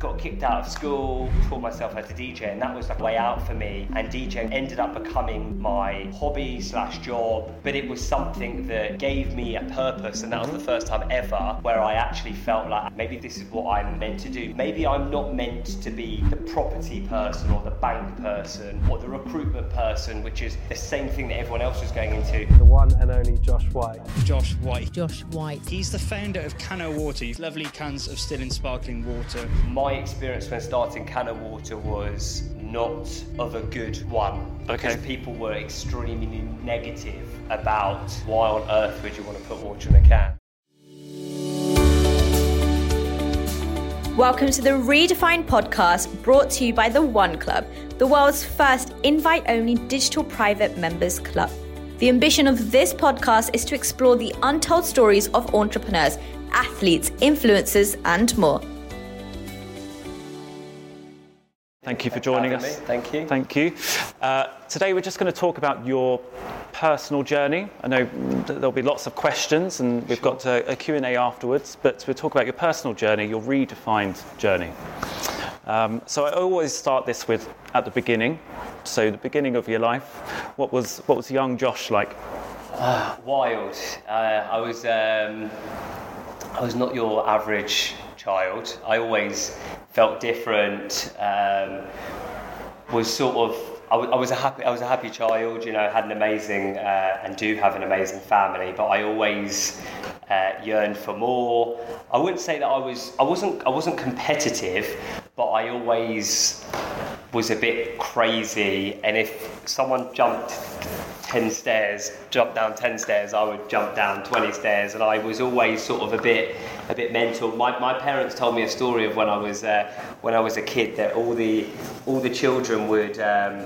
go got kicked out of school, taught myself how to DJ, and that was like a way out for me. And DJ ended up becoming my hobby slash job, but it was something that gave me a purpose, and that was the first time ever where I actually felt like maybe this is what I'm meant to do. Maybe I'm not meant to be the property person or the bank person or the recruitment person, which is the same thing that everyone else was going into. The one and only Josh White. Josh White. Josh White. He's the founder of Cano Water, lovely cans of still and sparkling water. My experience when starting Cano Water was not of a good one. Okay. Because people were extremely negative about why on earth would you want to put water in a can. Welcome to the Redefined podcast brought to you by the One Club, the world's first invite only digital private members club. The ambition of this podcast is to explore the untold stories of entrepreneurs, athletes, influencers, and more. Thank you for joining us. me. Thank you. Thank you. Uh, today we're just going to talk about your personal journey. I know there'll be lots of questions and we've got a, a Q&A afterwards, but we'll talk about your personal journey, your redefined journey. Um, so I always start this with at the beginning. So the beginning of your life, what was, what was young Josh like? Wild. Uh, I was um, I was not your average child. I always felt different. Um, was sort of I was a happy I was a happy child. You know, had an amazing uh, and do have an amazing family. But I always uh, yearned for more. I wouldn't say that I was I wasn't I wasn't competitive, but I always was a bit crazy. And if someone jumped 10 stairs, jumped down 10 stairs, I would jump down 20 stairs, and I was always sort of a bit, a bit mental. My, my parents told me a story of when I was, uh, when I was a kid that all the, all the children would, um,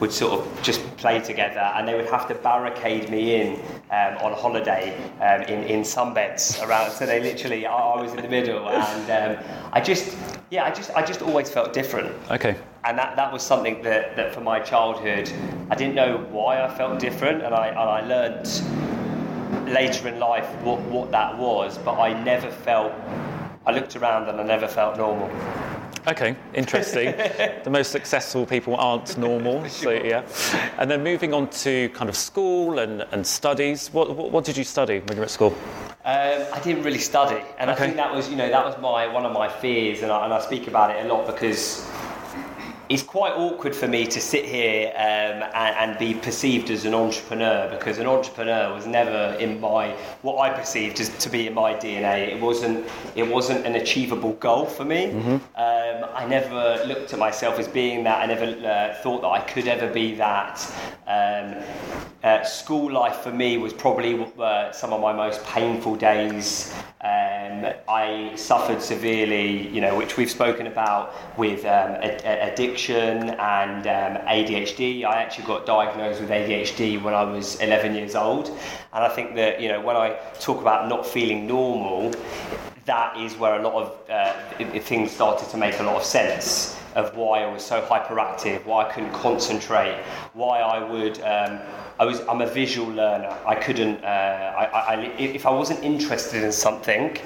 would sort of just play together, and they would have to barricade me in um, on holiday um, in, in sunbeds around. So they literally, I, I was in the middle, and um, I just, yeah, I just, I just always felt different Okay. and that, that was something that, that for my childhood I didn't know why I felt different and I, and I learnt later in life what, what that was but I never felt I looked around and I never felt normal Okay, interesting. the most successful people aren't normal, so yeah. And then moving on to kind of school and, and studies. What, what, what did you study when you were at school? Um, I didn't really study, and I think that was, you know, that was my one of my fears, and I, and I speak about it a lot because it's quite awkward for me to sit here um, and, and be perceived as an entrepreneur because an entrepreneur was never in my what I perceived as to be in my DNA. It wasn't it wasn't an achievable goal for me. Um, I never looked at myself as being that. I never uh, thought that I could ever be that. Um, uh, school life for me was probably uh, some of my most painful days. Um, I suffered severely, you know, which we've spoken about with um, a- a- addiction and um, ADHD. I actually got diagnosed with ADHD when I was 11 years old, and I think that you know when I talk about not feeling normal, that is where a lot of uh, things started to make a lot of sense of why I was so hyperactive, why I couldn't concentrate, why I would. Um, I was. I'm a visual learner. I couldn't. Uh, I, I, if I wasn't interested in something,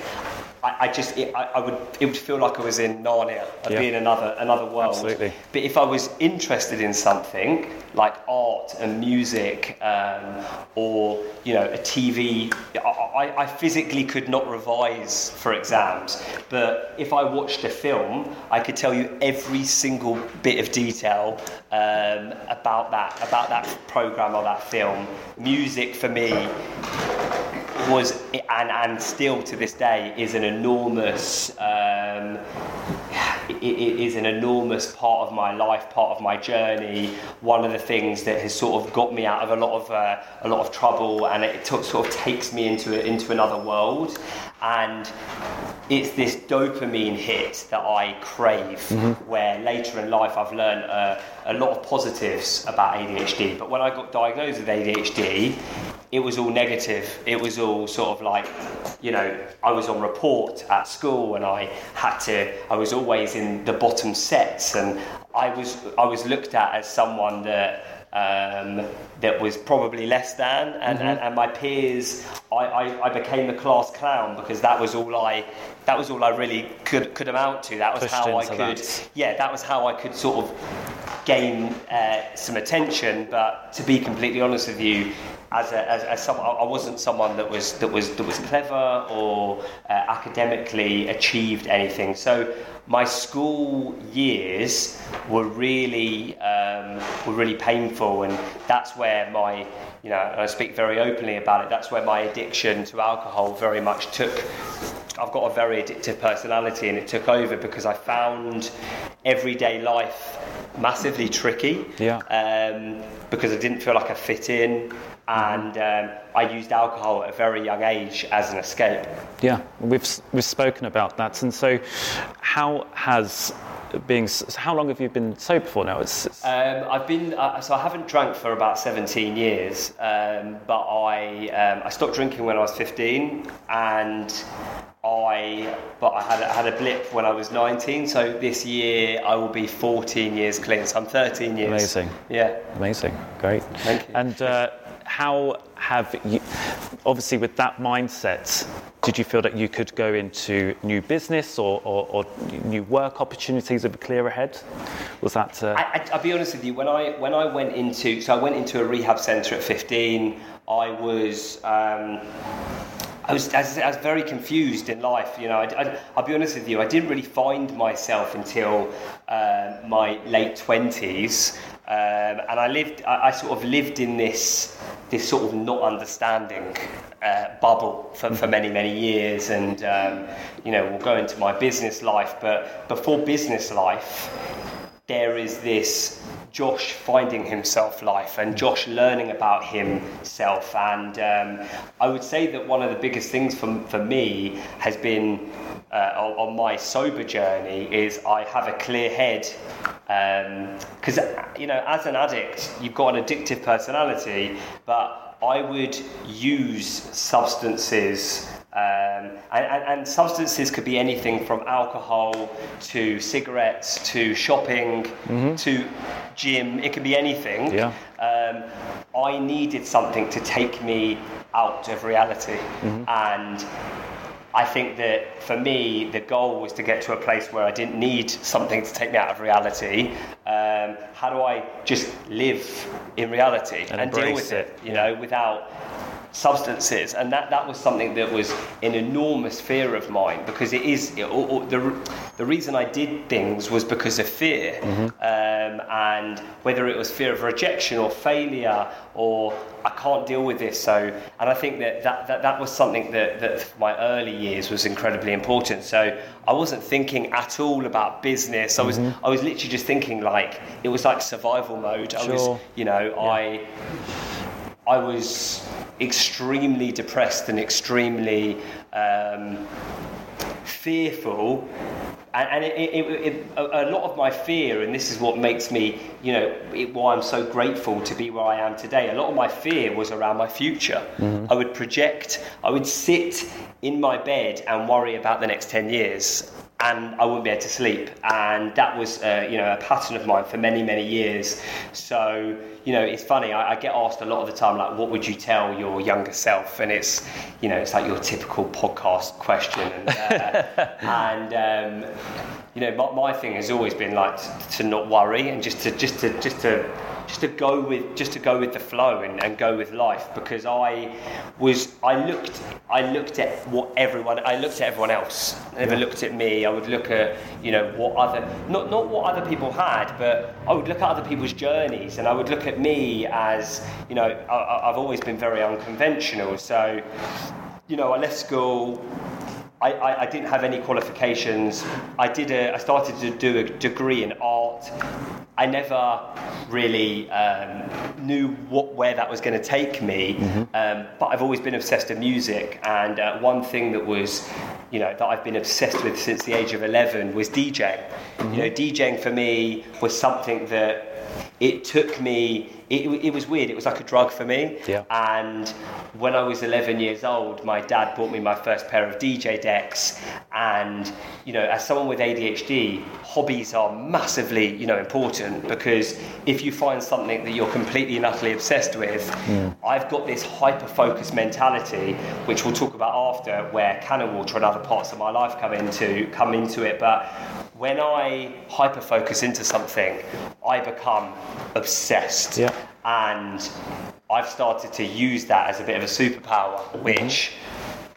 I, I just. It, I, I would. It would feel like I was in Narnia. I'd Yeah. be in another another world. Absolutely. But if I was interested in something like art and music, um, or you know, a TV, I, I, physically could not revise for exams. But if I watched a film, I could tell you every single bit of detail um, about that about that program or that film. Music for me was and and still to this day is an enormous um, it, it is an enormous part of my life, part of my journey. One of the things that has sort of got me out of a lot of uh, a lot of trouble, and it took, sort of takes me into into another world. And it's this dopamine hit that I crave. Where later in life I've learned uh, a lot of positives about ADHD, but when I got diagnosed with ADHD, it was all negative. It was all sort of like, you know, I was on report at school and I had to, I was always in the bottom sets and I was, I was looked at as someone that um, that was probably less than, and, and, and my peers, I, I, I became the class clown because that was all I, that was all I really could could amount to. That was Pushed how I could, that. yeah, that was how I could sort of gain uh, some attention. But to be completely honest with you, as a, as, as some, I wasn't someone that was that was that was clever or uh, academically achieved anything. So my school years were really um, were really painful, and that's where my you know and I speak very openly about it. That's where my addiction to alcohol very much took. I've got a very addictive personality, and it took over because I found everyday life massively tricky. Yeah. Um, because I didn't feel like I fit in, and um, I used alcohol at a very young age as an escape. Yeah, we've we've spoken about that, and so how has being how long have you been sober for now? It's, it's Um, I've been uh, so I haven't drank for about 17 years, um, but I um, I stopped drinking when I was 15, and I but I had a, had a blip when I was 19. So this year I will be 14 years clean. So I'm 13 years. Amazing. Yeah. amazing, great. Thank you. And uh, how have you? Obviously, with that mindset, did you feel that you could go into new business or, or, or new work opportunities that were clear ahead? Was that? Uh, I, I, I'll be honest with you. When I when I went into so I went into a rehab centre at 15. I was. Um, I was, I was, very confused in life, you know. I, will be honest with you, I didn't really find myself until uh, my late twenties, um, and I lived. I, I sort of lived in this this sort of not understanding uh, bubble for, for many many years, and um, you know, we'll go into my business life, but before business life, there is this Josh finding himself life and Josh learning about himself. And um, I would say that one of the biggest things for, for me has been uh, on, on my sober journey is I have a clear head. Because, you know, as an addict, you've got an addictive personality, but I would use substances um, and, and, and substances could be anything from alcohol to cigarettes to shopping to gym. It could be anything. Yeah. Um, I needed something to take me out of reality. And I think that for me, the goal was to get to a place where I didn't need something to take me out of reality. Um, how do I just live in reality And deal with it, it, you know, without substances, and that, that was something that was an enormous fear of mine because it is it, or, or the the reason I did things was because of fear, um, and whether it was fear of rejection or failure or I can't deal with this. So, and I think that that, that, that was something that, that for my early years was incredibly important. So I wasn't thinking at all about business. I was I was literally just thinking like it was like survival mode. I was Sure. you know I. I was extremely depressed and extremely um, fearful. And, and it, it, it, a, lot of my fear, and this is what makes me, you know, it, why I'm so grateful to be where I am today. A lot of my fear was around my future. I would project, I would sit in my bed and worry about the next 10 years and I wouldn't be able to sleep. And that was, uh, you know, a pattern of mine for many, many years. So, you know, it's funny. I, I get asked a lot of the time, like, what would you tell your younger self? And it's, you know, it's like your typical podcast question. And, uh, and um, you know, my, my thing has always been like to, to not worry and just to, just to, just to just to go with just to go with the flow and, and go with life because I was I looked I looked at what everyone I looked at everyone else. I never looked at me. I would look at you know what other not not what other people had but I would look at other people's journeys and I would look at me as you know I- I've always been very unconventional. So you know I left school I, I, I didn't have any qualifications. I did a, I started to do a degree in art. I never really um, knew what where that was going to take me, um, but I've always been obsessed with music. And uh, one thing that was, you know, that I've been obsessed with since the age of 11 was DJing. You know, DJing for me was something that it took me. It, it was weird. It was like a drug for me. Yeah. And when I was 11 years old, my dad bought me my first pair of DJ decks. And you know, as someone with ADHD, hobbies are massively you know important because if you find something that you're completely and utterly obsessed with, hmm. I've got this hyper focused mentality, which we'll talk about after, where Cano Water and other parts of my life come into come into it. But when I hyper focus into something, I become obsessed. Yeah. And I've started to use that as a bit of a superpower, which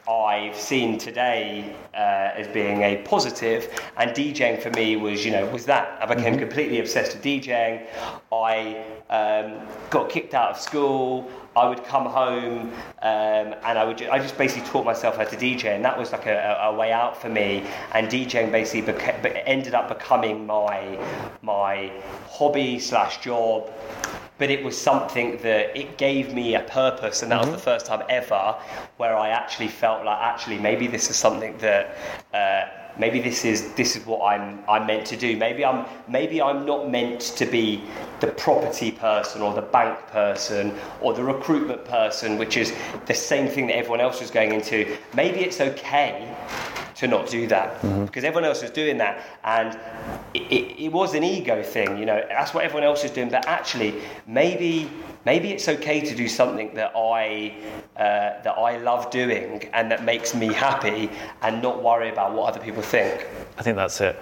I've seen today uh, as being a positive, and DJing for me was, you know, was that. I became completely obsessed with DJing. I um, got kicked out of school. I would come home um, and I would, ju- I just basically taught myself how to DJ, and that was like a, a, way out for me. And DJing basically beca- be- ended up becoming my my hobby slash job but it was something that it gave me a purpose and that was the first time ever where i actually felt like actually maybe this is something that uh, maybe this is this is what i'm i'm meant to do. Maybe i'm maybe i'm not meant to be the property person or the bank person or the recruitment person which is the same thing that everyone else is going into. Maybe it's okay to not do that mm-hmm. because everyone else was doing that. And it, it, it was an ego thing you know. That's what everyone else is doing. But actually maybe maybe it's okay to do something that I uh, that I love doing and that makes me happy and not worry about what other people think I think that's it.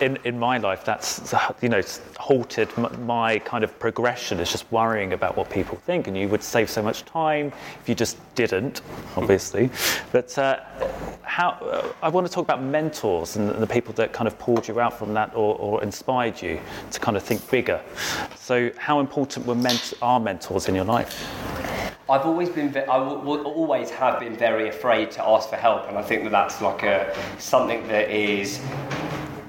In, in my life, that's you know halted my kind of progression. Is just worrying about what people think, and you would save so much time if you just didn't, obviously. But uh, how uh, I want to talk about mentors and the people that kind of pulled you out from that or, or inspired you to kind of think bigger. So, how important were ment- are mentors in your life? I've always been, I will always have been very afraid to ask for help, and I think that that's like a something that is.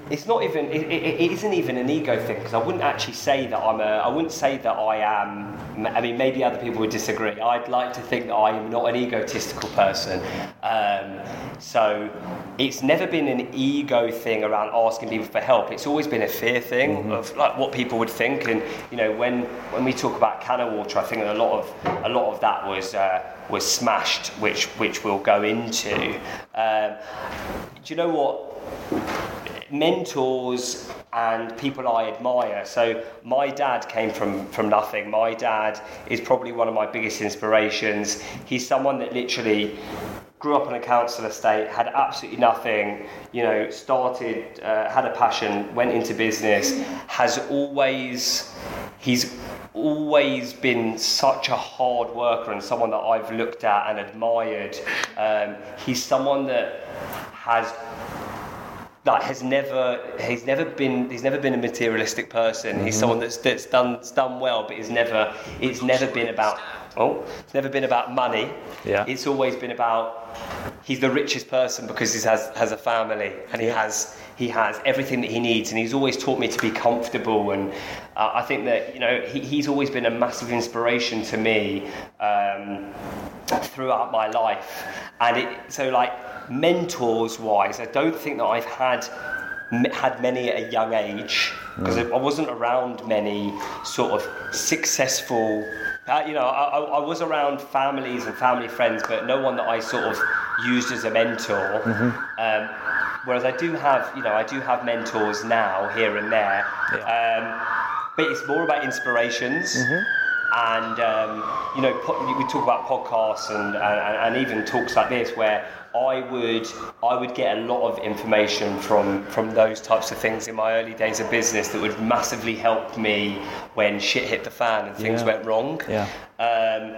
It's not even. It, it, it isn't even an ego thing because I wouldn't actually say that I'm a. I wouldn't say that I am. I mean, maybe other people would disagree. I'd like to think that I am not an egotistical person. Um, so it's never been an ego thing around asking people for help. It's always been a fear thing of like what people would think. And you know, when when we talk about Cano Water, I think a lot of a lot of that was uh, was smashed, which which we'll go into. Um, do you know what? Mentors and people I admire. So my dad came from from nothing. My dad is probably one of my biggest inspirations. He's someone that literally grew up on a council estate, had absolutely nothing, you know, started, uh, had a passion, went into business, has always, he's always been such a hard worker and someone that I've looked at and admired. Um, he's someone that has like has never he's never been he's never been a materialistic person. He's mm-hmm. someone that's that's done that's done well, but he's never it's never been about oh it's never been about money. Yeah. It's always been about he's the richest person because he has has a family and he has he has everything that he needs and he's always taught me to be comfortable and uh, I think that you know he, he's always been a massive inspiration to me um, throughout my life. And it so like mentors wise I don't think that I've had had many at a young age because I wasn't around many sort of successful uh, you know, I, I was around families and family friends, but no one that I sort of used as a mentor. Um, whereas I do have, you know, I do have mentors now here and there. Um, but it's more about inspirations. And um, you know, we talk about podcasts and, and, and even talks like this, where I would I would get a lot of information from from those types of things in my early days of business that would massively help me when shit hit the fan and things Yeah. went wrong. Yeah. Um,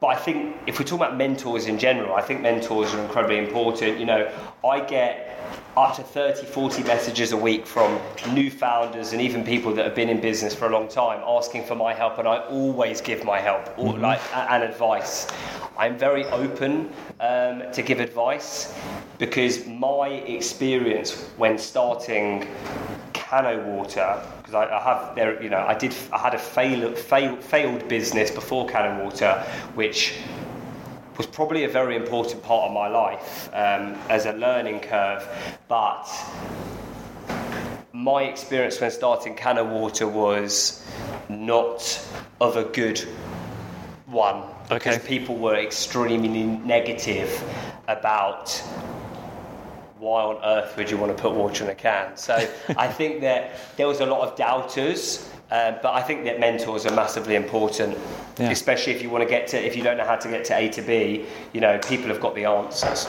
but I think if we talk about mentors in general, I think mentors are incredibly important. You know, I get up to 30, 40 messages a week from new founders and even people that have been in business for a long time asking for my help, and I always give my help or like a- and advice. I'm very open um, to give advice because my experience when starting Cano Water because I, I have there you know I did I had a fail, fail, failed business before Cano Water which was probably a very important part of my life um, as a learning curve but my experience when starting Cano Water was not of a good one because people were extremely negative about why on earth would you want to put water in a can? So I think that there was a lot of doubters, um, but I think that mentors are massively important, Yeah. especially if you want to get to, if you don't know how to get to A to B, you know, people have got the answers.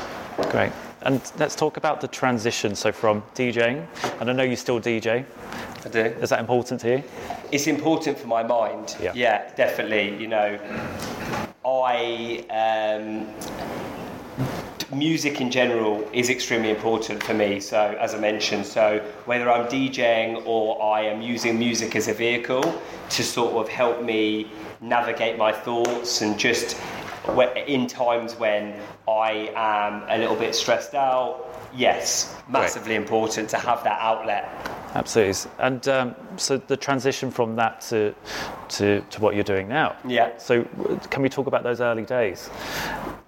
Great. And let's talk about the transition. So from DJing, and I know you still DJ. I do. Is that important to you? It's important for my mind. Yeah. definitely. You know, I um, music in general is extremely important for me. So, as I mentioned, so whether I'm DJing or I am using music as a vehicle to sort of help me navigate my thoughts and just in times when I am a little bit stressed out, yes, massively important to have that outlet. Absolutely. And um, so the transition from that to, to, to what you're doing now. Yeah. So can we talk about those early days?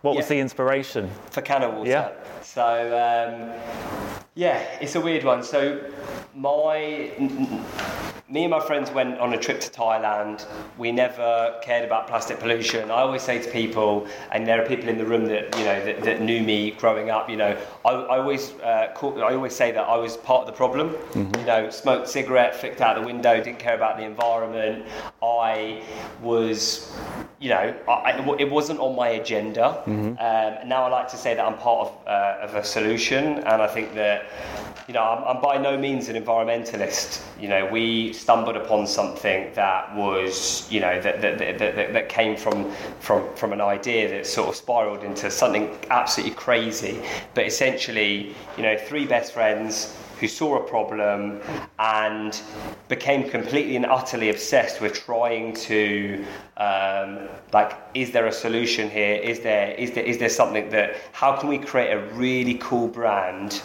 What was the inspiration? for Cano Water. Yeah. So um, yeah, it's a weird one. So my me and my friends went on a trip to Thailand. We never cared about plastic pollution. I always say to people, and there are people in the room that you know that, that knew me growing up. You know, I, I always uh, call, I always say that I was part of the problem. You know, smoked cigarette, flicked out the window, didn't care about the environment. I was, you know, I, it wasn't on my agenda. Um, now I like to say that I'm part of, uh, of a solution, and I think that, you know, I'm, I'm by no means an environmentalist. You know, we stumbled upon something that was, you know, that that, that, that, that came from from from an idea that sort of spiraled into something absolutely crazy. But essentially, you know, three best friends who saw a problem and became completely and utterly obsessed with trying to um, like is there a solution here? Is there is there is there something that how can we create a really cool brand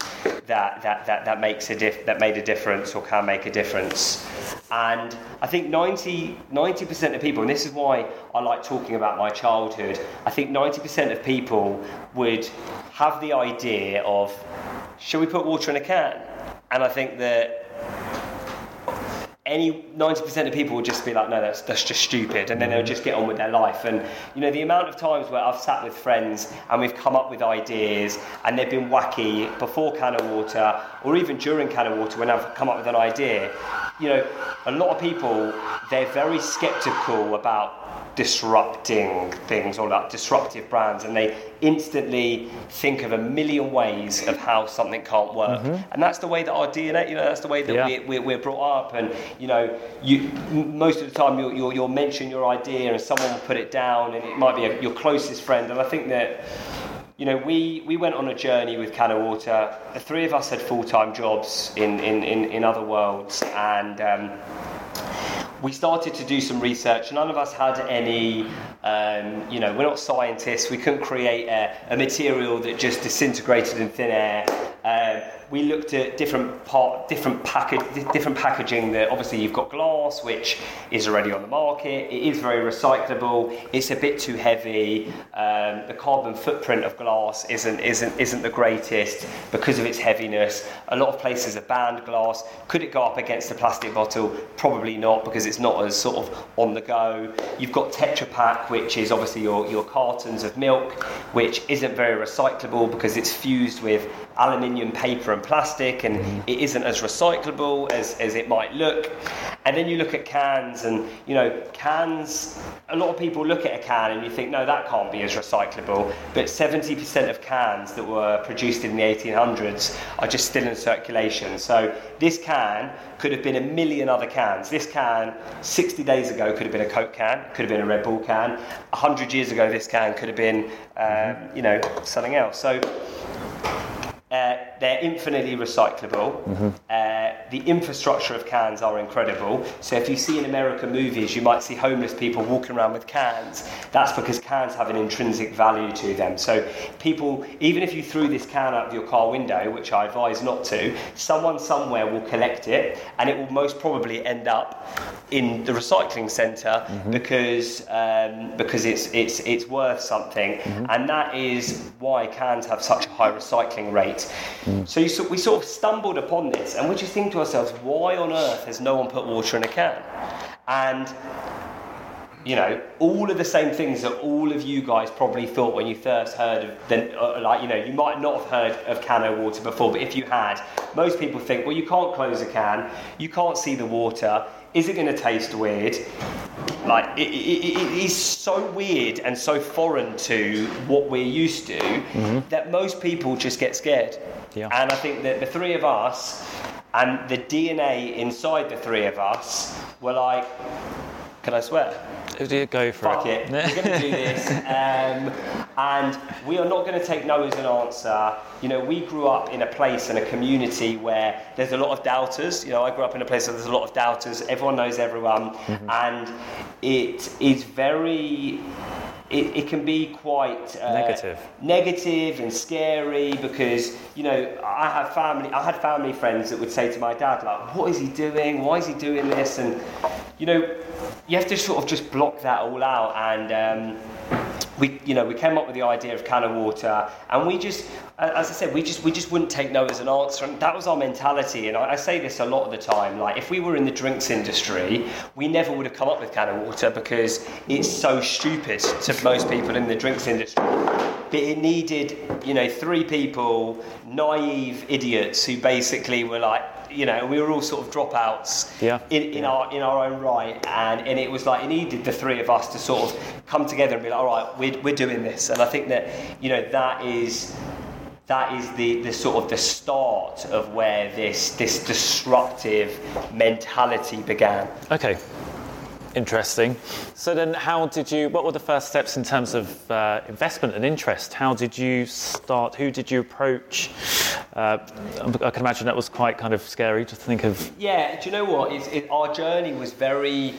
that that that, that makes a diff that made a difference or can make a difference? And I think 90 percent of people and this is why I like talking about my childhood I think 90% of people would have the idea of should we put water in a can and I think that any 90% of people will just be like, no, that's, that's just stupid. And then they'll just get on with their life. And, you know, the amount of times where I've sat with friends and we've come up with ideas and they've been wacky before Cano Water or even during Cano Water when I've come up with an idea, you know, a lot of people, they're very skeptical about disrupting things or like disruptive brands and they instantly think of a million ways of how something can't work. Mm-hmm. And that's the way that our DNA you know that's the way that Yeah. we, we're, we're brought up. And you know you most of the time you'll, you'll, you'll mention your idea and someone will put it down and it might be a, your closest friend. And I think that you know, we, we went on a journey with Cano Water. The three of us had full time jobs in, in, in, in other worlds, and um, we started to do some research. None of us had any, um, you know, we're not scientists. We couldn't create a, a material that just disintegrated in thin air. Um, we looked at different part, different package, different packaging. That obviously you've got glass, which is already on the market. It is very recyclable. It's a bit too heavy. Um, the carbon footprint of glass isn't isn't isn't the greatest because of its heaviness. A lot of places have banned glass. Could it go up against a plastic bottle? Probably not because it's not as sort of on the go. You've got Tetra Pak, which is obviously your, your cartons of milk, which isn't very recyclable because it's fused with aluminium, paper, and plastic, and it isn't as recyclable as, as it might look. And then you look at cans, and you know, cans, a lot of people look at a can and you think, no, that can't be as recyclable. But 70% of cans that were produced in the 1800s are just still in circulation. So this can could have been a million other cans. This can, 60 days ago, could have been a Coke can, could have been a Red Bull can. 100 years ago, this can could have been, um, you know, something else. So uh, they're infinitely recyclable. Uh, the infrastructure of cans are incredible. So if you see in American movies, you might see homeless people walking around with cans. That's because cans have an intrinsic value to them. So people, even if you threw this can out of your car window, which I advise not to, someone somewhere will collect it, and it will most probably end up in the recycling center because um, because it's it's it's worth something, and that is why cans have such a high recycling rate. It. So sort- we sort of stumbled upon this, and we just think to ourselves, why on earth has no one put water in a can? And you know, all of the same things that all of you guys probably thought when you first heard of the, uh, like, you know, you might not have heard of Cano water before, but if you had, most people think, well, you can't close a can, you can't see the water, is it going to taste weird? Like, it, it, it it is so weird and so foreign to what we're used to mm-hmm. that most people just get scared. Yeah. And I think that the three of us and the DNA inside the three of us were like, can I swear? Who do you go for Fuck it, we're going to do this. Um, and we are not going to take no as an answer. You know, we grew up in a place and a community where there's a lot of doubters. You know, I grew up in a place where there's a lot of doubters. Everyone knows everyone. And it is very. It, it can be quite uh, Negative. negative and scary because you know I have family. I had family friends that would say to my dad like, "What is he doing? Why is he doing this?" And you know, you have to sort of just block that all out and. Um, we, you know, we came up with the idea of can of water, and we just, as I said, we just, we just wouldn't take no as an answer, and that was our mentality. And I, I say this a lot of the time. Like, if we were in the drinks industry, we never would have come up with can of water because it's so stupid to most people in the drinks industry. But it needed, you know, three people, naive idiots who basically were like, you know, we were all sort of dropouts Yeah. in, in our in our own right, and, and it was like it needed the three of us to sort of come together and be like, all right, we're, we're doing this, and I think that you know that is that is the, the sort of the start of where this this disruptive mentality began. Okay. Interesting. So then, how did you? What were the first steps in terms of uh, investment and interest? How did you start? Who did you approach? Uh, I can imagine that was quite kind of scary to think of. Yeah, do you know what? It's, it, our journey was very.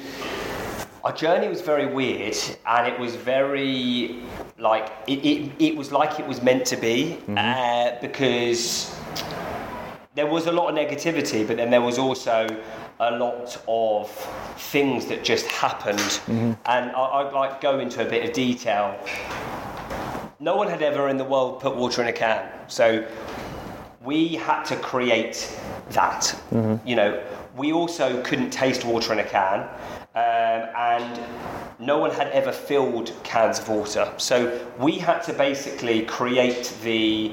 Our journey was very weird, and it was very like it. It, it was like it was meant to be, uh, because there was a lot of negativity, but then there was also a lot of things that just happened, and I, I'd like go into a bit of detail. No one had ever in the world put water in a can, so we had to create that. You know, we also couldn't taste water in a can, um, and no one had ever filled cans of water. So we had to basically create the.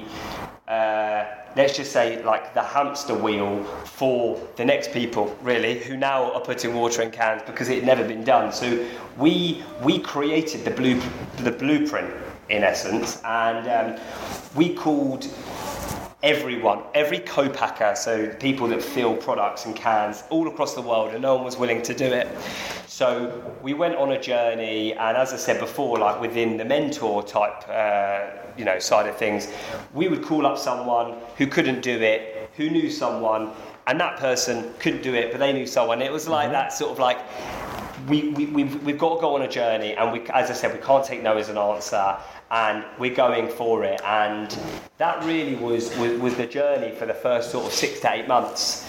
Uh, let's just say like the hamster wheel for the next people really who now are putting water in cans because it had never been done so we we created the blue the blueprint in essence and um, we called everyone, every co-packer, so people that fill products and cans all across the world, and no one was willing to do it. So we went on a journey, and as I said before, like within the mentor type, uh, you know, side of things, we would call up someone who couldn't do it, who knew someone, and that person couldn't do it, but they knew someone. It was like that sort of like we, we, we've, we've got to go on a journey, and we, as I said, we can't take no as an answer, and we're going for it. And that really was, was, was the journey for the first sort of six to eight months.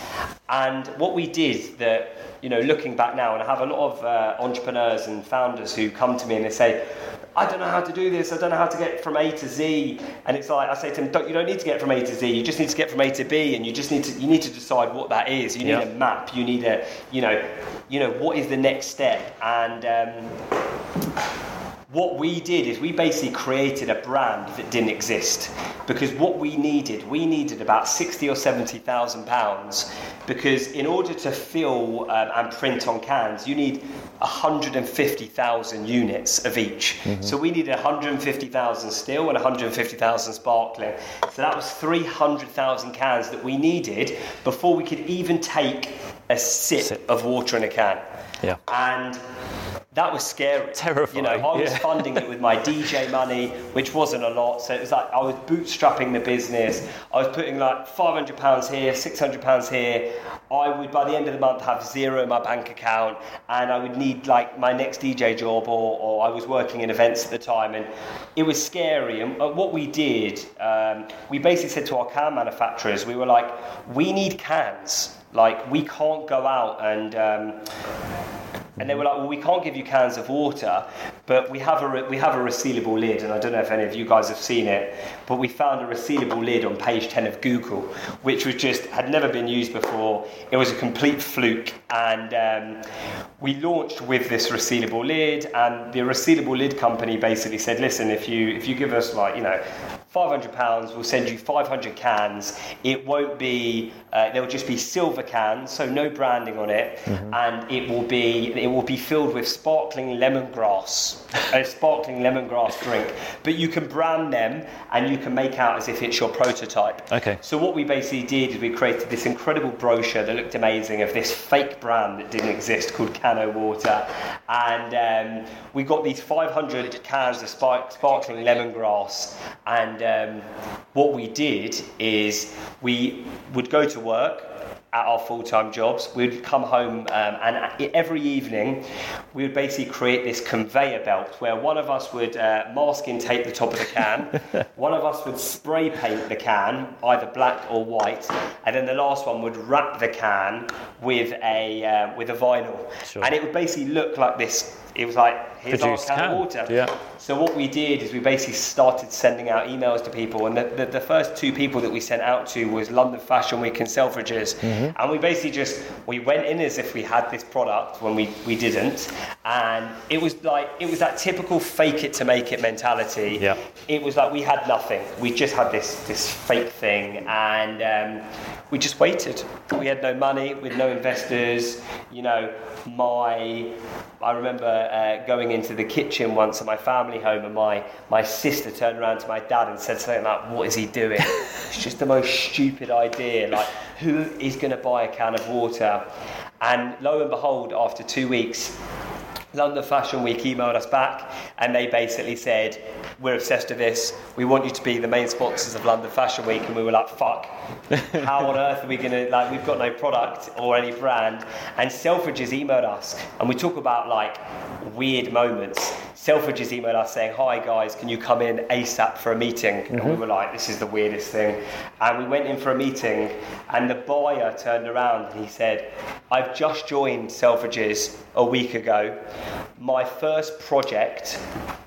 And what we did that, you know, looking back now, and I have a lot of uh, entrepreneurs and founders who come to me and they say, I don't know how to do this. I don't know how to get from A to Z. And it's like I say to them, don't, you don't need to get from A to Z. You just need to get from A to B, and you just need to you need to decide what that is. You need Yeah. a map. You need a you know you know what is the next step. And um, what we did is we basically created a brand that didn't exist. Because what we needed we needed about 60 or 70 thousand pounds. Because in order to fill um, and print on cans you need 150,000 units of each. So we needed 150,000 still and 150,000 sparkling. So that was 300,000 cans that we needed before we could even take a sip, Sip. of water in a can. Yeah. and that was scary. Terrifying, You know, I was yeah. funding it with my DJ money, which wasn't a lot. So it was like I was bootstrapping the business. I was putting like five hundred pounds here, six hundred pounds here. I would by the end of the month have zero in my bank account, and I would need like my next DJ job, or, or I was working in events at the time, and it was scary. And uh, what we did, um, we basically said to our can manufacturers, we were like, we need cans. Like we can't go out and. Um, and they were like, well, we can't give you cans of water, but we have a re- we have a resealable lid, and I don't know if any of you guys have seen it, but we found a resealable lid on page ten of Google, which was just had never been used before. It was a complete fluke, and um, we launched with this resealable lid, and the resealable lid company basically said, listen, if you if you give us like you know 500 pounds we'll send you 500 cans. It won't be uh, they'll just be silver cans so no branding on it. And it will be it will be filled with sparkling lemongrass a sparkling lemongrass drink but you can brand them and you can make out as if it's your prototype Okay. so what we basically did is we created this incredible brochure that looked amazing of this fake brand that didn't exist called Cano Water, and um, we got these 500 cans of spark- sparkling lemongrass. And um, what we did is we would go to work at our full-time jobs. We'd come home um, and every evening we would basically create this conveyor belt where one of us would uh, masking tape the top of the can, one of us would spray paint the can, either black or white, and then the last one would wrap the can with a uh, with a vinyl, Sure. and it would basically look like this. It was like here's Produced our can, can, of water. yeah. So what we did is we basically started sending out emails to people, and the, the, the first two people that we sent out to was London Fashion Week and Selfridges, Mm-hmm. and we basically just we went in as if we had this product when we, we didn't, and it was like it was that typical fake it to make it mentality. Yeah. It was like we had nothing. We just had this this fake thing, and um, we just waited. We had no money, with no investors. You know, my I remember uh, going into the kitchen once at my family home, and my my sister turned around to my dad and said something like, "What is he doing? it's just the most stupid idea. Like, who is going to buy a can of water?" And lo and behold, after two weeks, London Fashion Week emailed us back and they basically said, We're obsessed with this. We want you to be the main sponsors of London Fashion Week. And we were like, Fuck. How on earth are we going to, like, we've got no product or any brand. And Selfridges emailed us. And we talk about, like, weird moments. Selfridges emailed us saying, Hi guys, can you come in ASAP for a meeting? And we mm-hmm. were like, This is the weirdest thing. And we went in for a meeting and the buyer turned around and he said, I've just joined Selfridges a week ago. My first project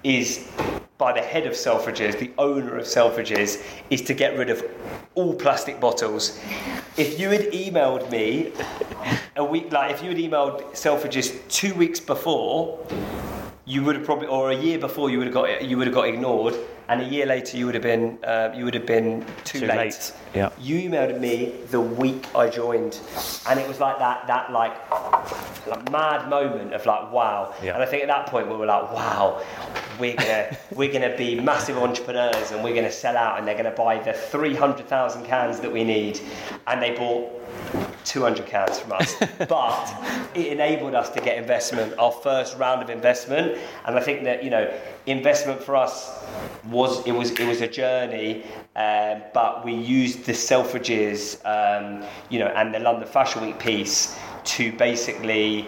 is by the head of Selfridges, the owner of Selfridges, is to get rid of all plastic bottles. If you had emailed me a week, like if you had emailed Selfridges two weeks before, you would have probably, or a year before, you would have got you would have got ignored, and a year later you would have been uh, you would have been too, Too late. late, yeah. You emailed me the week I joined, and it was like that that like, like mad moment of like wow. Yeah. And I think at that point we were like wow, we're gonna we're gonna be massive entrepreneurs and we're gonna sell out and they're gonna buy the three hundred thousand cans that we need, and they bought. 200 cans from us, but it enabled us to get investment, our first round of investment, and I think that you know, investment for us was it was it was a journey, um, but we used the Selfridges, um, you know, and the London Fashion Week piece to basically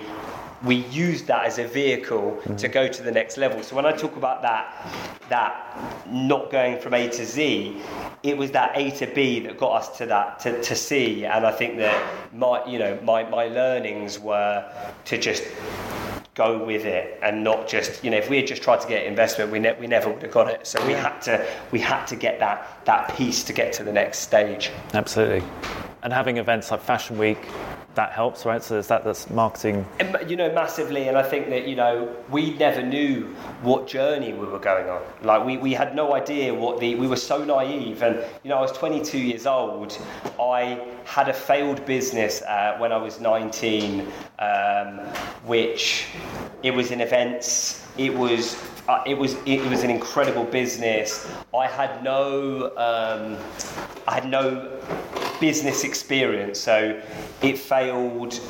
we used that as a vehicle to mm-hmm. go to the next level. So when I talk about that, that not going from A to Z, it was that A to B that got us to that to, to C. And I think that my you know my, my learnings were to just go with it and not just you know if we had just tried to get investment we, ne- we never would have got it so we had to we had to get that that piece to get to the next stage Absolutely. And having events like Fashion Week, that helps, right? So there's that that's marketing. You know massively and i think that you know we never knew what journey we were going on like we, we had no idea what the we were so naive and you know i was 22 years old i had a failed business uh, when i was 19 um, which it was in events it was uh, it was it was an incredible business i had no um, i had no business experience. So it failed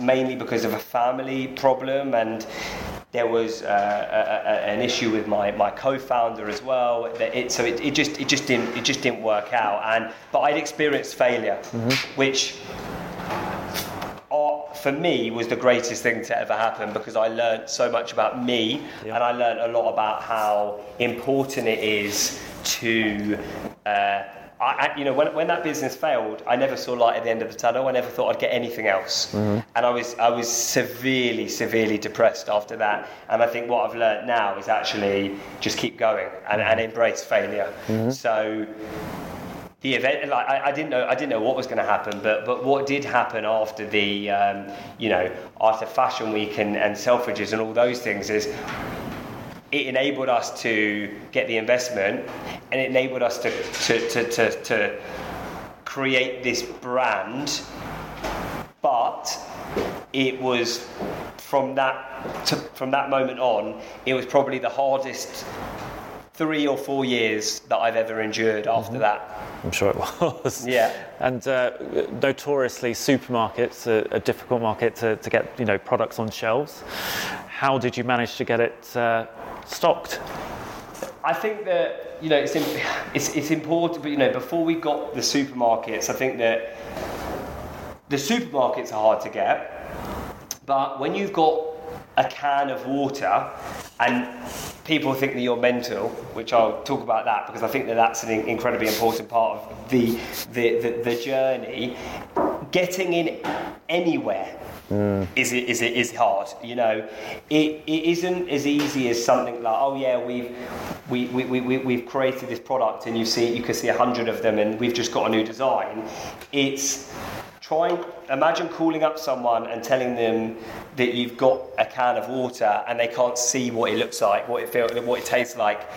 mainly because of a family problem and there was uh, a, a, an issue with my, my co-founder as well. That it, so it, it just it just didn't it just didn't work out. And but I'd experienced failure, which uh, for me was the greatest thing to ever happen because I learned so much about me and I learned a lot about how important it is to uh, I, I, you know, when, when that business failed, I never saw light at the end of the tunnel. I never thought I'd get anything else, and I was I was severely, severely depressed after that. And I think what I've learned now is actually just keep going and, and embrace failure. So the event like I, I didn't know I didn't know what was going to happen but but what did happen after the um, you know after fashion week and, and Selfridges and all those things is it enabled us to get the investment and it enabled us to to, to, to, to create this brand. But it was from that to, from that moment on it was probably the hardest three or four years that I've ever endured after that I'm sure it was. Yeah. And uh, notoriously, supermarkets are a difficult market to, to get you know products on shelves. How did you manage to get it uh, stocked? I think that you know it's, im- it's it's important, but you know before we got the supermarkets, I think that the supermarkets are hard to get, but when you've got a can of water and people think that you're mental, which I'll talk about that because I think that that's an incredibly important part of the the, the, the journey. Getting in anywhere mm. is it is it is hard. You know, it, it isn't as easy as something like oh yeah we've we, we, we, we- we've created this product and you see you can see a hundred of them and we've just got a new design. It's trying imagine calling up someone and telling them that you've got a can of water and they can't see what it looks like, what it feels, what it tastes like.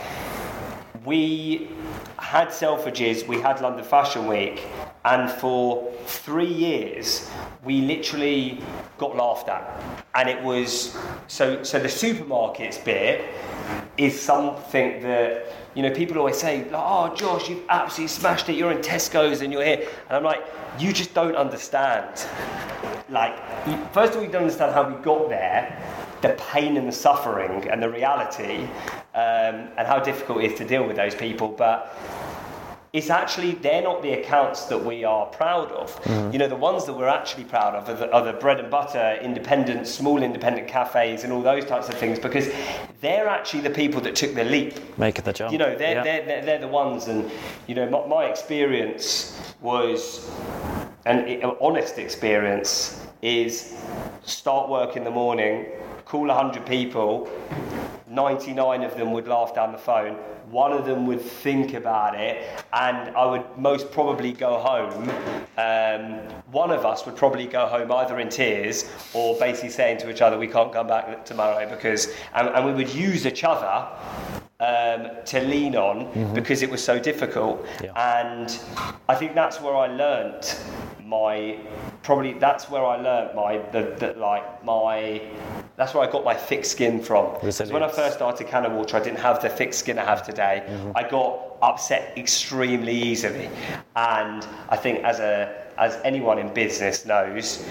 We had Selfridges, we had London Fashion Week, and for three years we literally got laughed at. And it was so so the supermarkets bit is something that you know people always say, "Oh, Josh, you've absolutely smashed it. You're in Tesco's and you're here," and I'm like, "You just don't understand." Like, first of all, you don't understand how we got there, the pain and the suffering and the reality, um, and how difficult it is to deal with those people, but it's actually they're not the accounts that we are proud of. Mm. You know, the ones that we're actually proud of are the, are the bread and butter, independent, small independent cafes, and all those types of things because they're actually the people that took the leap. Making the jump. You know, they're, Yeah. they're, they're, they're the ones, and you know, my, my experience was an i- honest experience is start work in the morning, call 100 people, 99 of them would laugh down the phone. One of them would think about it, and I would most probably go home. Um, one of us would probably go home either in tears or basically saying to each other, "We can't come back tomorrow," because, and, and we would use each other um, to lean on because it was so difficult. Yeah. And I think that's where I learnt my probably that's where I learnt my the, the like my that's where I got my thick skin from. 'Cause when I first started Cano Water, I didn't have the thick skin I have today. Mm-hmm. I got upset extremely easily, and I think as a as anyone in business knows,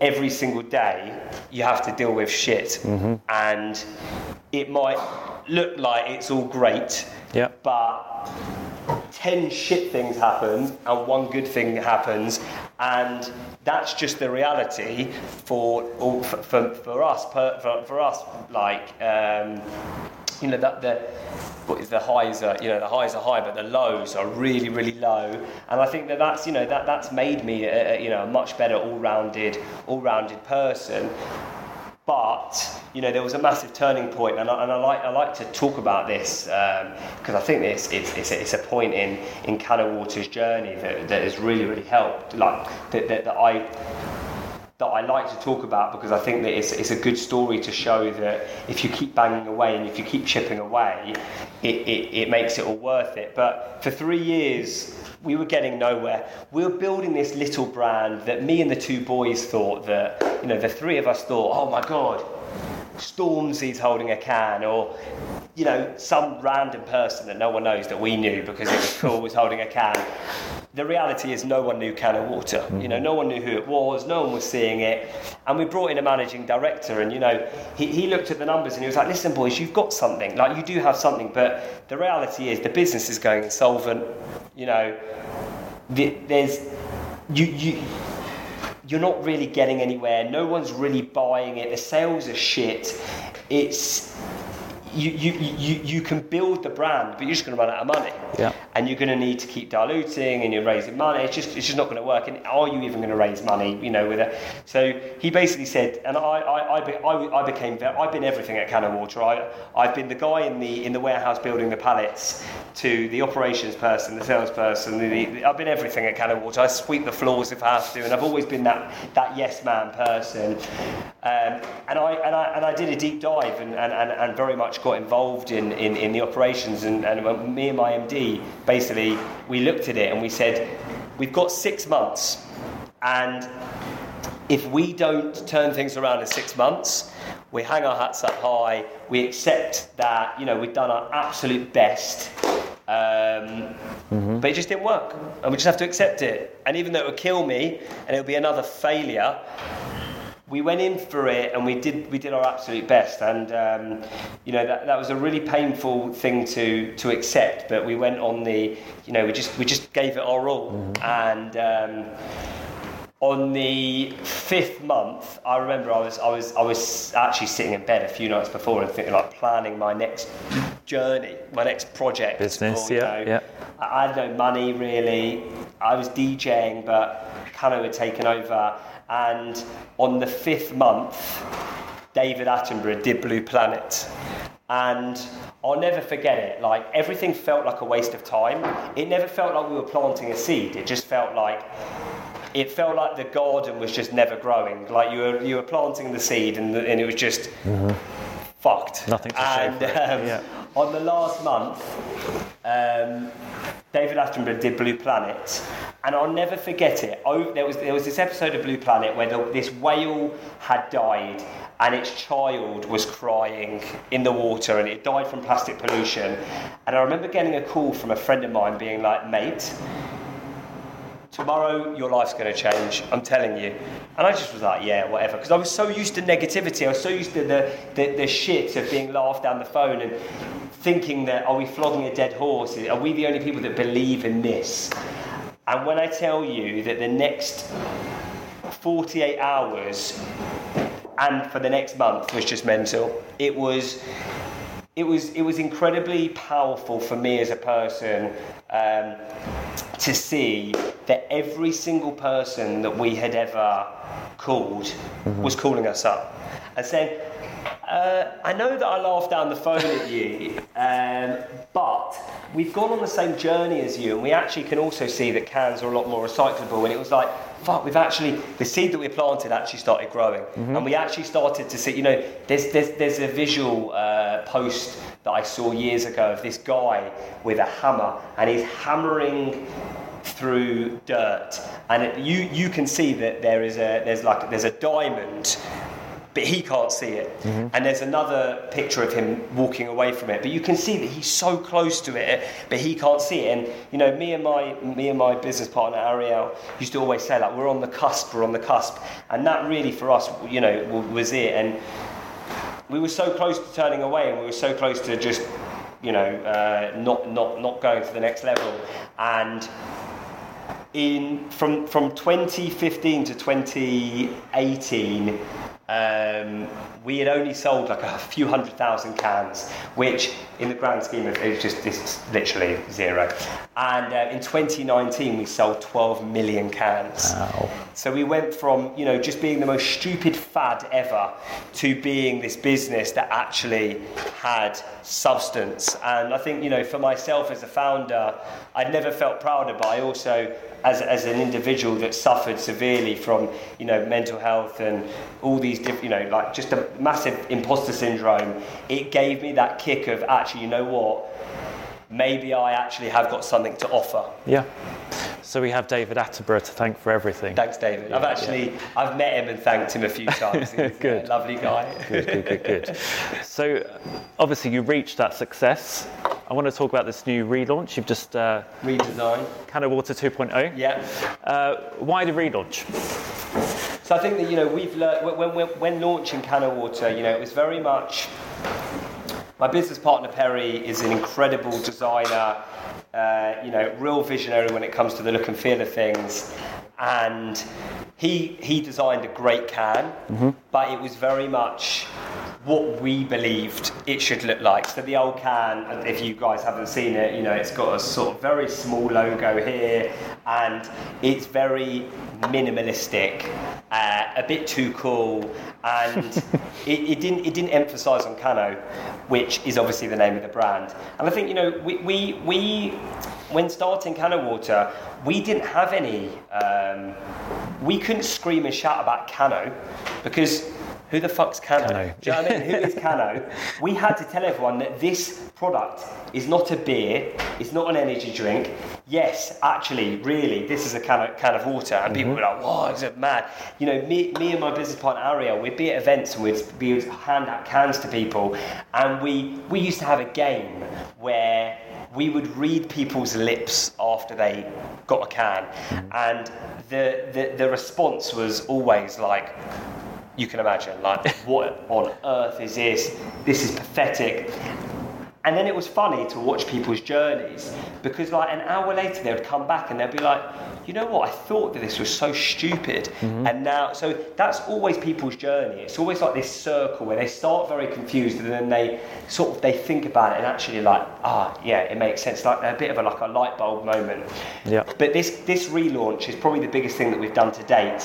every single day you have to deal with shit, mm-hmm. and it might look like it's all great, Yeah. but 10 shit things happen and one good thing happens. And that's just the reality for for, for, us for, for us like um, you know that the what is the highs are you know the highs are high but the lows are really really low. And I think that that's you know that that's made me a, a, you know a much better all-rounded all-rounded person but you know there was a massive turning point, and I, and I like I like to talk about this um, because I think it's it's, it's, a, it's a point in in Cano Water's journey that, that has really really helped. Like that, that, that I that I like to talk about because I think that it's, it's a good story to show that if you keep banging away and if you keep chipping away, it, it, it makes it all worth it. But for three years, we were getting nowhere. We were building this little brand that me and the two boys thought that, you know, the three of us thought, oh my God, Stormzy's holding a can, or you know, some random person that no one knows that we knew because it was cool was holding a can. The reality is, no one knew Cano Water. You know, no mm-hmm. one knew who it was. No one was seeing it. And we brought in a managing director, and you know, he, he looked at the numbers and he was like, "Listen, boys, you've got something. Like, you do have something, but the reality is, the business is going insolvent. You know, the, there's you you." You're not really getting anywhere. No one's really buying it. The sales are shit. It's you, you, you, you can build the brand, but you're just going to run out of money. Yeah. And you're going to need to keep diluting and you're raising money. It's just, it's just not going to work. And are you even going to raise money, you know, with it? So he basically said, and I, I, I, be, I, I became, I've been everything at Cano Water. I, I've been the guy in the, in the warehouse building the pallets to the operations person, the salesperson. The, the, I've been everything at Cano Water. I sweep the floors if I have to. And I've always been that, that yes man person. Um, and, I, and, I, and I did a deep dive and, and, and, and very much got involved in, in, in the operations. And, and me and my MD, basically, we looked at it and we said, we've got six months. And if we don't turn things around in six months, we hang our hats up high, we accept that, you know, we've done our absolute best. Um, But it just didn't work. And we just have to accept it. And even though it would kill me and it would be another failure, we went in for it and we did we did our absolute best and um, you know that, that was a really painful thing to to accept but we went on the you know we just we just gave it our all and um, on the fifth month I remember I was I was I was actually sitting in bed a few nights before and thinking like planning my next journey my next project Business, or, you yeah, know, yeah. I had no money really. I was DJing, but Cano had taken over. And on the fifth month, David Attenborough did Blue Planet. And I'll never forget it. Like everything felt like a waste of time. It never felt like we were planting a seed. It just felt like it felt like the garden was just never growing. Like you were you were planting the seed and, the, and it was just mm-hmm. Fucked. Nothing to and, um, yeah. On the last month, um, David Attenborough did Blue Planet, and I'll never forget it. Oh, there was there was this episode of Blue Planet where the, this whale had died, and its child was crying in the water, and it died from plastic pollution. And I remember getting a call from a friend of mine being like, "Mate, tomorrow your life's going to change. I'm telling you." And I just was like, "Yeah, whatever," because I was so used to negativity. I was so used to the, the the shit of being laughed down the phone and thinking that are we flogging a dead horse? Are we the only people that believe in this? And when I tell you that the next 48 hours and for the next month was just mental, it was it was it was incredibly powerful for me as a person um, to see that every single person that we had ever called was calling us up and saying, uh, "I know that I laughed down the phone at you, um, but we've gone on the same journey as you, and we actually can also see that cans are a lot more recyclable." And it was like, "Fuck, we've actually the seed that we planted actually started growing, and we actually started to see. You know, there's there's there's a visual uh, post that I saw years ago of this guy with a hammer, and he's hammering through dirt, and it, you you can see that there is a there's like there's a diamond but he can't see it. And there's another picture of him walking away from it, but you can see that he's so close to it, but he can't see it. And you know, me and my me and my business partner Ariel used to always say like, we're on the cusp, we're on the cusp, and that really for us, you know, was it. And we were so close to turning away, and we were so close to just, you know, uh, not not not going to the next level, and in from from 2015 to 2018 um, we had only sold like a few hundred thousand cans, which in the grand scheme of it was just it's literally zero. And uh, in 2019, we sold 12 million cans. Wow. So we went from you know just being the most stupid fad ever to being this business that actually had substance. And I think you know for myself as a founder, I'd never felt prouder, but I also as, as an individual that suffered severely from you know mental health and all these diff, you know like just a massive imposter syndrome it gave me that kick of actually you know what maybe I actually have got something to offer Yeah. So we have David Attenborough to thank for everything. thanks David I've Yeah, actually I've met him and thanked him a few times He's Good. a lovely guy Good, good, good, good. So obviously you reached that success. I want to talk about this new relaunch. You've just uh, redesign Cano Water 2.0. yeah Uh, why the relaunch? So I think that you know we've learned when, when, when launching Cano Water, you know it was very much. My business partner Perry is an incredible designer, uh, you know, real visionary when it comes to the look and feel of things, and he he designed a great can, but it was very much what we believed it should look like. So the old can, if you guys haven't seen it, you know, it's got a sort of very small logo here, and it's very minimalistic, uh, a bit too cool, and it, it, didn't it didn't emphasise on Cano, which is obviously the name of the brand. And I think you know we we, we when starting Cano Water, we didn't have any. Um, we couldn't scream and shout about Cano because who the fuck's Cano? Do you know what I mean? Who is Cano? we had to tell everyone that this product is not a beer, it's not an energy drink. Yes, actually, really, this is a can of, can of water. And people mm-hmm. were like, whoa, is it mad? You know, me, me and my business partner, Ariel, we'd be at events and we'd be hand out cans to people. And we, we used to have a game where we would read people's lips after they got a can. Mm-hmm. And the, the, the response was always like, you can imagine, like, what on earth is this? This is pathetic. And then it was funny to watch people's journeys because, like, an hour later, they would come back and they'd be like, you know what, I thought that this was so stupid. And now, so that's always people's journey. It's always like this circle where they start very confused and then they sort of they think about it and actually, like, ah, yeah, it makes sense. Like a bit of a, like a light bulb moment. Yeah. But this, this relaunch is probably the biggest thing that we've done to date.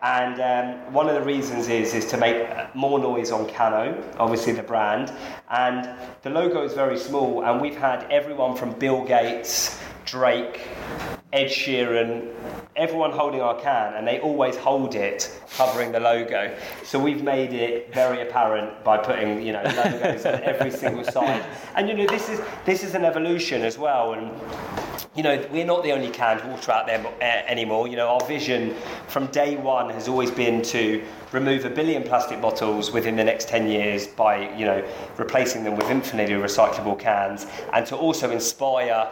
And um, one of the reasons is, is to make more noise on Cano, obviously the brand. And the logo is very small, and we've had everyone from Bill Gates, Drake, Ed Sheeran, everyone holding our can, and they always hold it covering the logo. So we've made it very apparent by putting, you know, logos on every single side. And you know, this is this is an evolution as well. And you know, we're not the only canned water out there uh, anymore. You know, our vision from day one has always been to remove a billion plastic bottles within the next 10 years by, you know, replacing them with infinitely recyclable cans and to also inspire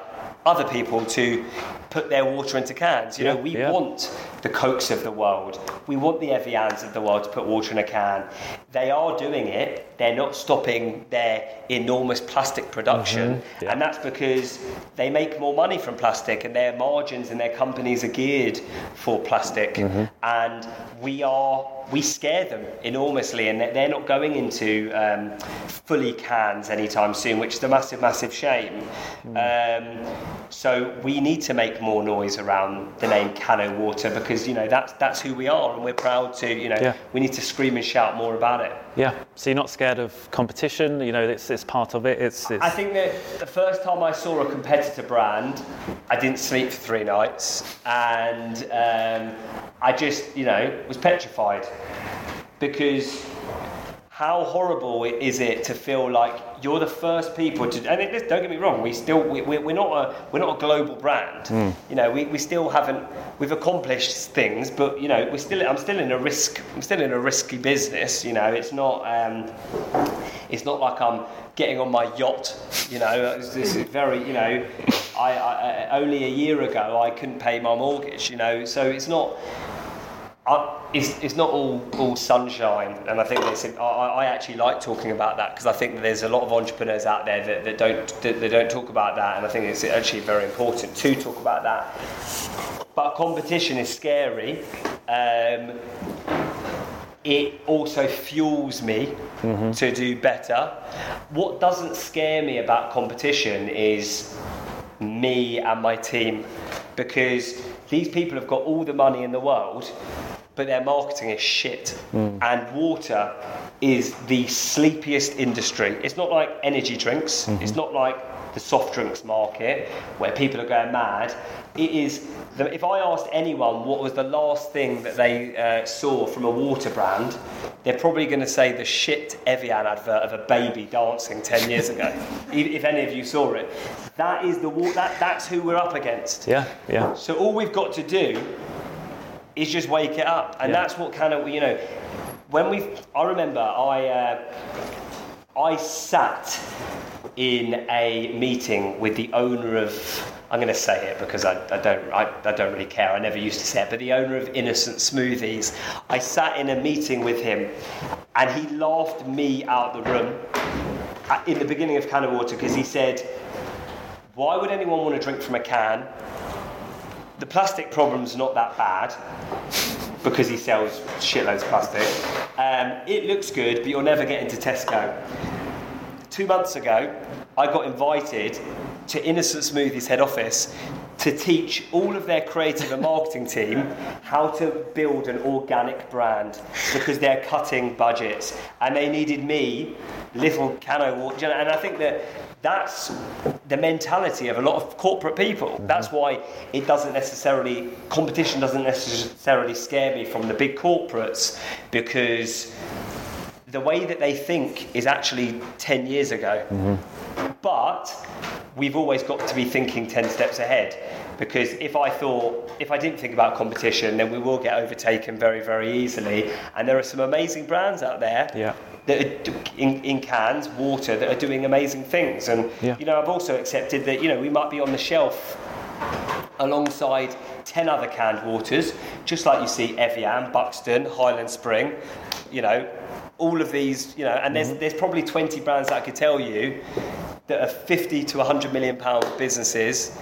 other people to put their water into cans. You know, we yeah. want the Cokes of the world. We want the Evians of the world to put water in a can. They are doing it. They're not stopping their enormous plastic production. Mm-hmm. Yeah. And that's because they make more money from plastic and their margins and their companies are geared for plastic. Mm-hmm. And we are we scare them enormously and they're- they're not going into um, fully cans anytime soon, which is a massive, massive shame. Mm. Um, so we need to make more noise around the name Cano Water because you know that's that's who we are and we're proud to you know Yeah. we need to scream and shout more about it. Yeah. So you're not scared of competition. You know, it's, it's part of it. It's, it's I think that the first time I saw a competitor brand, I didn't sleep for three nights, and um, I just, you know, was petrified because how horrible is it to feel like you're the first people to? And it, don't get me wrong, we still we, we- we're not a we're not a global brand. You know, we, we still haven't we've accomplished things, but you know, we're still I'm still in a risk I'm still in a risky business. You know, it's not. Um, it's not like I'm getting on my yacht, you know. It's, this is very, you know, I, I, I only a year ago I couldn't pay my mortgage, you know. So it's not. I, it's, it's not all, all sunshine, and I think that's, I, I actually like talking about that because I think that there's a lot of entrepreneurs out there that, that don't that, that don't talk about that, and I think it's actually very important to talk about that. But competition is scary. Um, it also fuels me to do better. What doesn't scare me about competition is me and my team because these people have got all the money in the world but their marketing is shit. And water is the sleepiest industry. It's not like energy drinks. It's not like the soft drinks market where people are going mad. It is the, if i asked anyone what was the last thing that they uh, saw from a water brand they're probably going to say the shit evian advert of a baby dancing 10 years ago. If, if any of you saw it. That is the that, that's who we're up against. Yeah, yeah. so all we've got to do is just wake it up, and Yeah. that's what kind of you know. When we, I remember I, uh, I sat in a meeting with the owner of. I'm going to say it because I, I don't I, I don't really care. I never used to say it, but the owner of Innocent Smoothies. I sat in a meeting with him, and he laughed me out the room in the beginning of Cano Water because he said, "Why would anyone want to drink from a can?" The plastic problem's not that bad, because he sells shitloads of plastic. Um, it looks good, but you'll never get into Tesco. Two months ago, I got invited to Innocent Smoothies head office to teach all of their creative and marketing team how to build an organic brand because they're cutting budgets and they needed me, little cano and I think that that's the mentality of a lot of corporate people. Mm-hmm. That's why it doesn't necessarily competition doesn't necessarily scare me from the big corporates because the way that they think is actually 10 years ago. Mm-hmm. But we've always got to be thinking 10 steps ahead because if I thought, if I didn't think about competition, then we will get overtaken very, very easily. And there are some amazing brands out there Yeah. that are in, in cans, water, that are doing amazing things. And, Yeah. you know, I've also accepted that, you know, we might be on the shelf alongside 10 other canned waters, just like you see Evian, Buxton, Highland Spring, you know, all of these, you know, and there's, mm-hmm. there's probably 20 brands that I could tell you that are 50 to 100 million pound businesses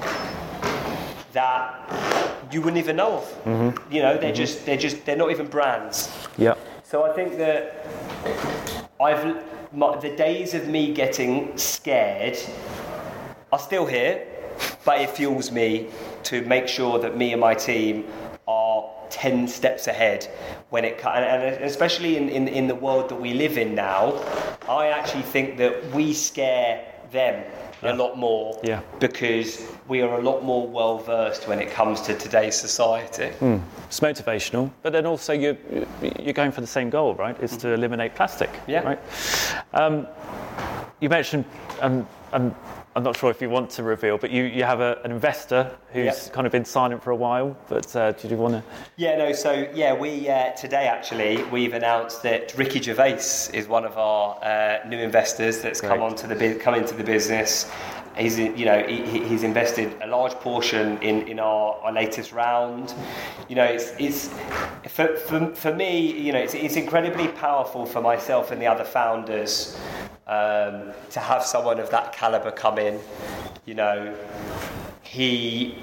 that you wouldn't even know of. Mm-hmm. You know, they're mm-hmm. just, they're just, they're not even brands. Yeah. So I think that I've my, the days of me getting scared are still here, but it fuels me to make sure that me and my team are 10 steps ahead when it comes, and, and especially in, in, in the world that we live in now i actually think that we scare them a lot more Yeah. because we are a lot more well versed when it comes to today's society It's motivational, but then also you're, you're going for the same goal, right? Is to eliminate plastic. Yeah. Right. Um, you mentioned, um, um, I'm not sure if you want to reveal, but you, you have a, an investor who's Yep. kind of been silent for a while. But uh, did you want to? Yeah, no. So yeah, we uh, today actually we've announced that Ricky Gervais is one of our uh, new investors that's come onto the come into the business. He's you know he, he- he's invested a large portion in, in our, our latest round. You know, it's it's for, for, for me. You know, it's, it's incredibly powerful for myself and the other founders um, to have someone of that caliber come in. You know, he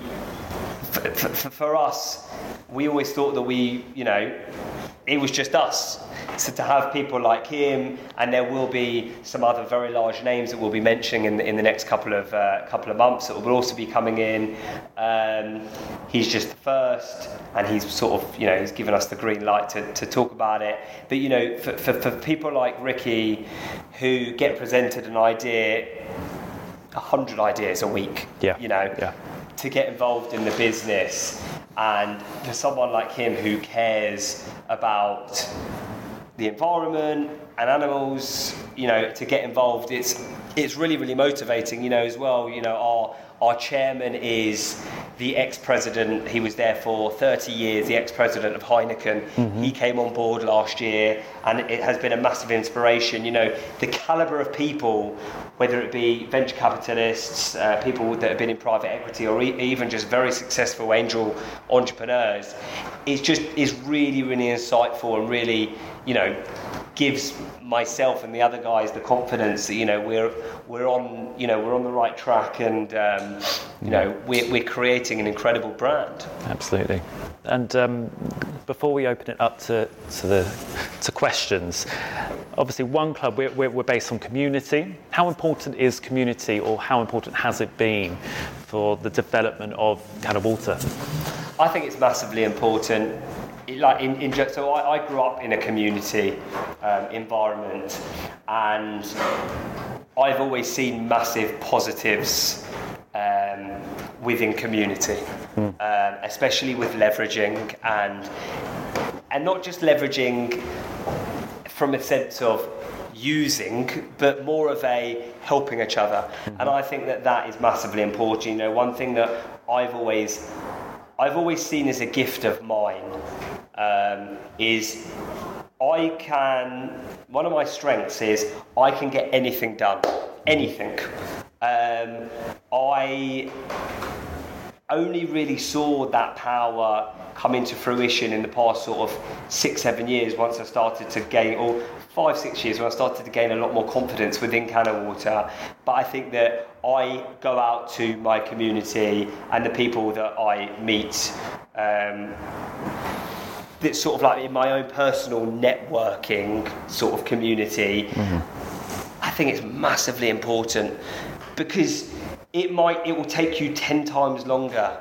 for, for, for us, we always thought that we, you know, it was just us. So to have people like him, and there will be some other very large names that we'll be mentioning in the, in the next couple of uh, couple of months that will also be coming in. Um, he's just the first, and he's sort of, you know, he's given us the green light to, to talk about it. But you know, for, for, for people like Ricky, who get presented an idea, a hundred ideas a week, Yeah, you know, yeah. To get involved in the business. And for someone like him who cares about the environment and animals you know to get involved it's it's really really motivating you know as well you know our our chairman is the ex-president. He was there for 30 years the ex-president of Heineken. He came on board last year and it has been a massive inspiration. You know the caliber of people whether it be venture capitalists uh, people that have been in private equity or e- even just very successful angel entrepreneurs is just is really really insightful and really you know gives myself and the other guys the confidence that you know we're we're on you know we're on the right track and um, you know we're, we're creating an incredible brand Absolutely. And um, before we open it up to, to the to questions, obviously, one club we're, we're, we're based on community. How important is community, or how important has it been for the development of Cano Water? I think it's massively important. Like in, in so I, I grew up in a community um, environment, and I've always seen massive positives um, within community, um, especially with leveraging and and not just leveraging from a sense of using, but more of a helping each other. And I think that that is massively important. You know, one thing that I've always I've always seen as a gift of mine um, is I can. One of my strengths is I can get anything done, anything. Um, I only really saw that power come into fruition in the past sort of six, seven years once I started to gain, or five, six years when I started to gain a lot more confidence within Cano Water. But I think that I go out to my community and the people that I meet. Um, that's sort of like in my own personal networking sort of community, mm-hmm. I think it's massively important because it might it will take you ten times longer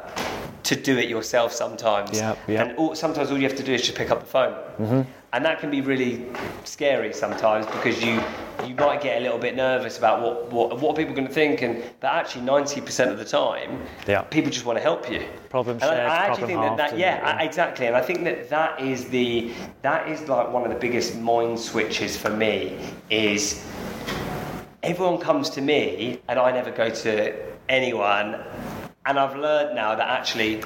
to do it yourself sometimes. Yeah, yep. And all, sometimes all you have to do is just pick up the phone, mm-hmm. And that can be really scary sometimes because you you might get a little bit nervous about what what, what are people going to think, and but actually ninety percent of the time, Yeah. people just want to help you. Problem And I- shared, I, actually problem think that, that yeah, I- exactly, and I think that that is the that is like one of the biggest mind switches for me is everyone comes to me and I never go to anyone, and I've learned now that actually,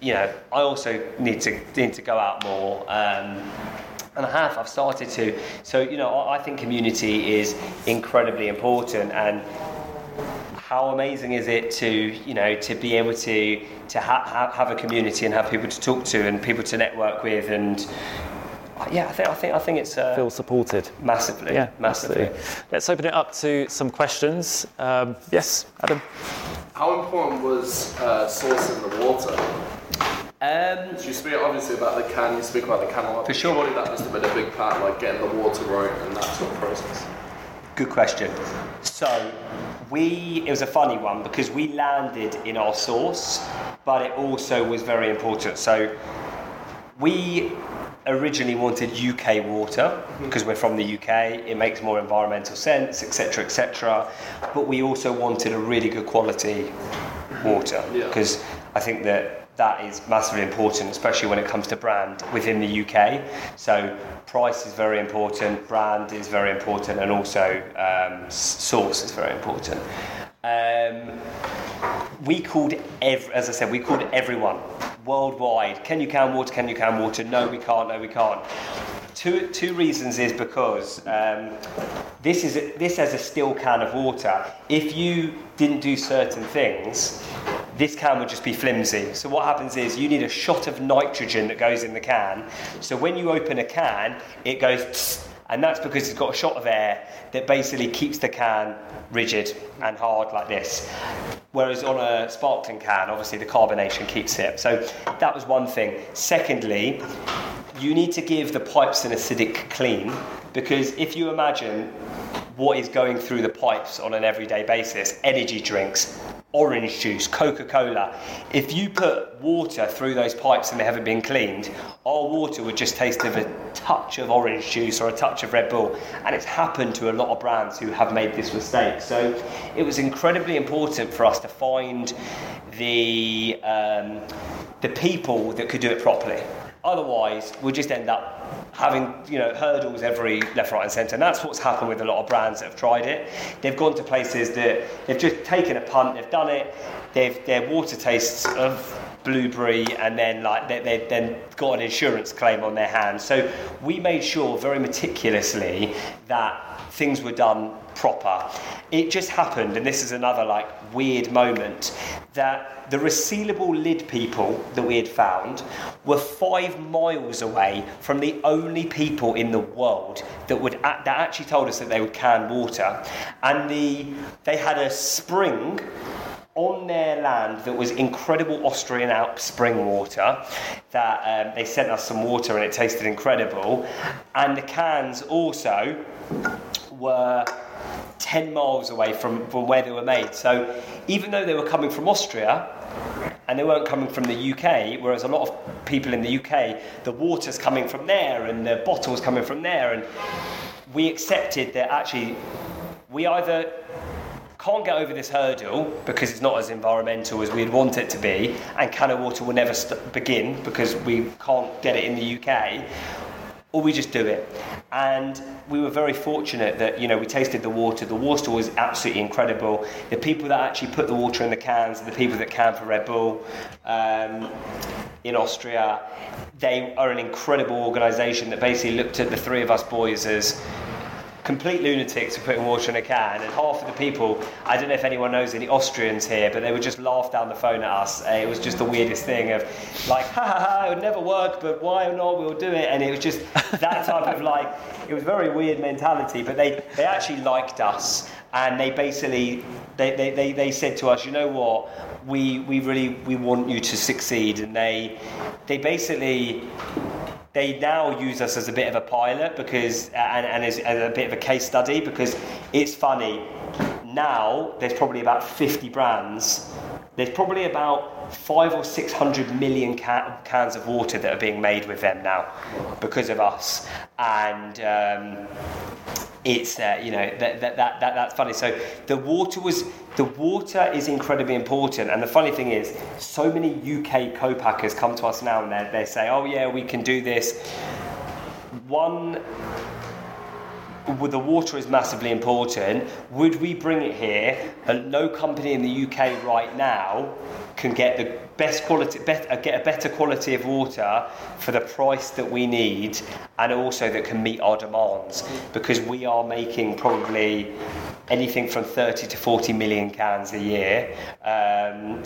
you know, I also need to need to go out more. Um, and I have. I've started to. So you know, I I think community is incredibly important, and how amazing is it to you know to be able to to ha- ha- have a community and have people to talk to and people to network with and yeah, I think I think I think it's uh, Feel supported. massively, Yeah, massively. absolutely. Let's open it up to some questions. Um, yes, Adam. How important was uh, sourcing the water? Um, So you speak obviously about the can, you speak about the can a lot. For sure. Surely that must have been a big part, like getting the water right and that sort of process. Good question. So, we it was a funny one because we landed in our source, but it also was very important. So, we originally wanted UK water because we're from the UK. It makes more environmental sense, etc., etc. But we also wanted a really good quality water Yeah. because I think that that is massively important, especially when it comes to brand within the UK. So price is very important, brand is very important, and also um, source is very important. Um, we called ev- as I said, we called everyone worldwide. Can you can water? Can you can water? No, we can't. No, we can't. Two, two reasons is because um, this is a, this has a still can of water. If you didn't do certain things, this can would just be flimsy. So what happens is you need a shot of nitrogen that goes in the can. So when you open a can, it goes. tss, and that's because it's got a shot of air that basically keeps the can rigid and hard like this. Whereas on a sparkling can, obviously the carbonation keeps it. So that was one thing. Secondly, you need to give the pipes an acidic clean because if you imagine what is going through the pipes on an everyday basis energy drinks, orange juice, Coca Cola if you put water through those pipes and they haven't been cleaned, our water would just taste of a touch of orange juice or a touch of Red Bull. And it's happened to a lot of brands who have made this mistake. So it was incredibly important for us to find the, um, the people that could do it properly. Otherwise, we'll just end up having you know hurdles every left, right, and centre. And that's what's happened with a lot of brands that have tried it. They've gone to places that they've just taken a punt, they've done it. They've their water tastes of blueberry, and then like they, they've then got an insurance claim on their hands. So we made sure very meticulously that things were done proper. It just happened, and this is another like weird moment, that the resealable lid people that we had found were five miles away from the only people in the world that would that actually told us that they would can water, and the they had a spring on their land that was incredible Austrian Alps spring water. That um, they sent us some water and it tasted incredible. And the cans also were 10 miles away from, from where they were made. So even though they were coming from Austria, and they weren't coming from the UK, whereas a lot of people in the UK, the water's coming from there and the bottle's coming from there, and we accepted that actually we either can't get over this hurdle because it's not as environmental as we'd want it to be, and can of water will never st- begin because we can't get it in the UK, or we just do it. And we were very fortunate that you know we tasted the water. The water was absolutely incredible. The people that actually put the water in the cans, the people that can for Red Bull um, in Austria, they are an incredible organisation that basically looked at the three of us boys as complete lunatics for putting water in a can, and half of the people, I don't know if anyone knows any Austrians here, but they would just laugh down the phone at us. Uh, it was just the weirdest thing of like, ha ha ha, it would never work, but why not? We'll do it, and it was just that type of like, it was very weird mentality. But they they actually liked us, and they basically they, they, they, they said to us, you know what, we we really we want you to succeed, and they they basically they now use us as a bit of a pilot because and, and as, as a bit of a case study because it's funny now there's probably about 50 brands. There's probably about five or six hundred million ca- cans of water that are being made with them now because of us. And um, it's you know that, that, that, that that's funny. So the water was the water is incredibly important. And the funny thing is so many uk co-packers come to us now and they, they say oh yeah we can do this. One the water is massively important. Would we bring it here? And no company in the UK right now can get the best quality, bet, uh, get a better quality of water for the price that we need, and also that can meet our demands. Because we are making probably anything from 30 to 40 million cans a year. Um,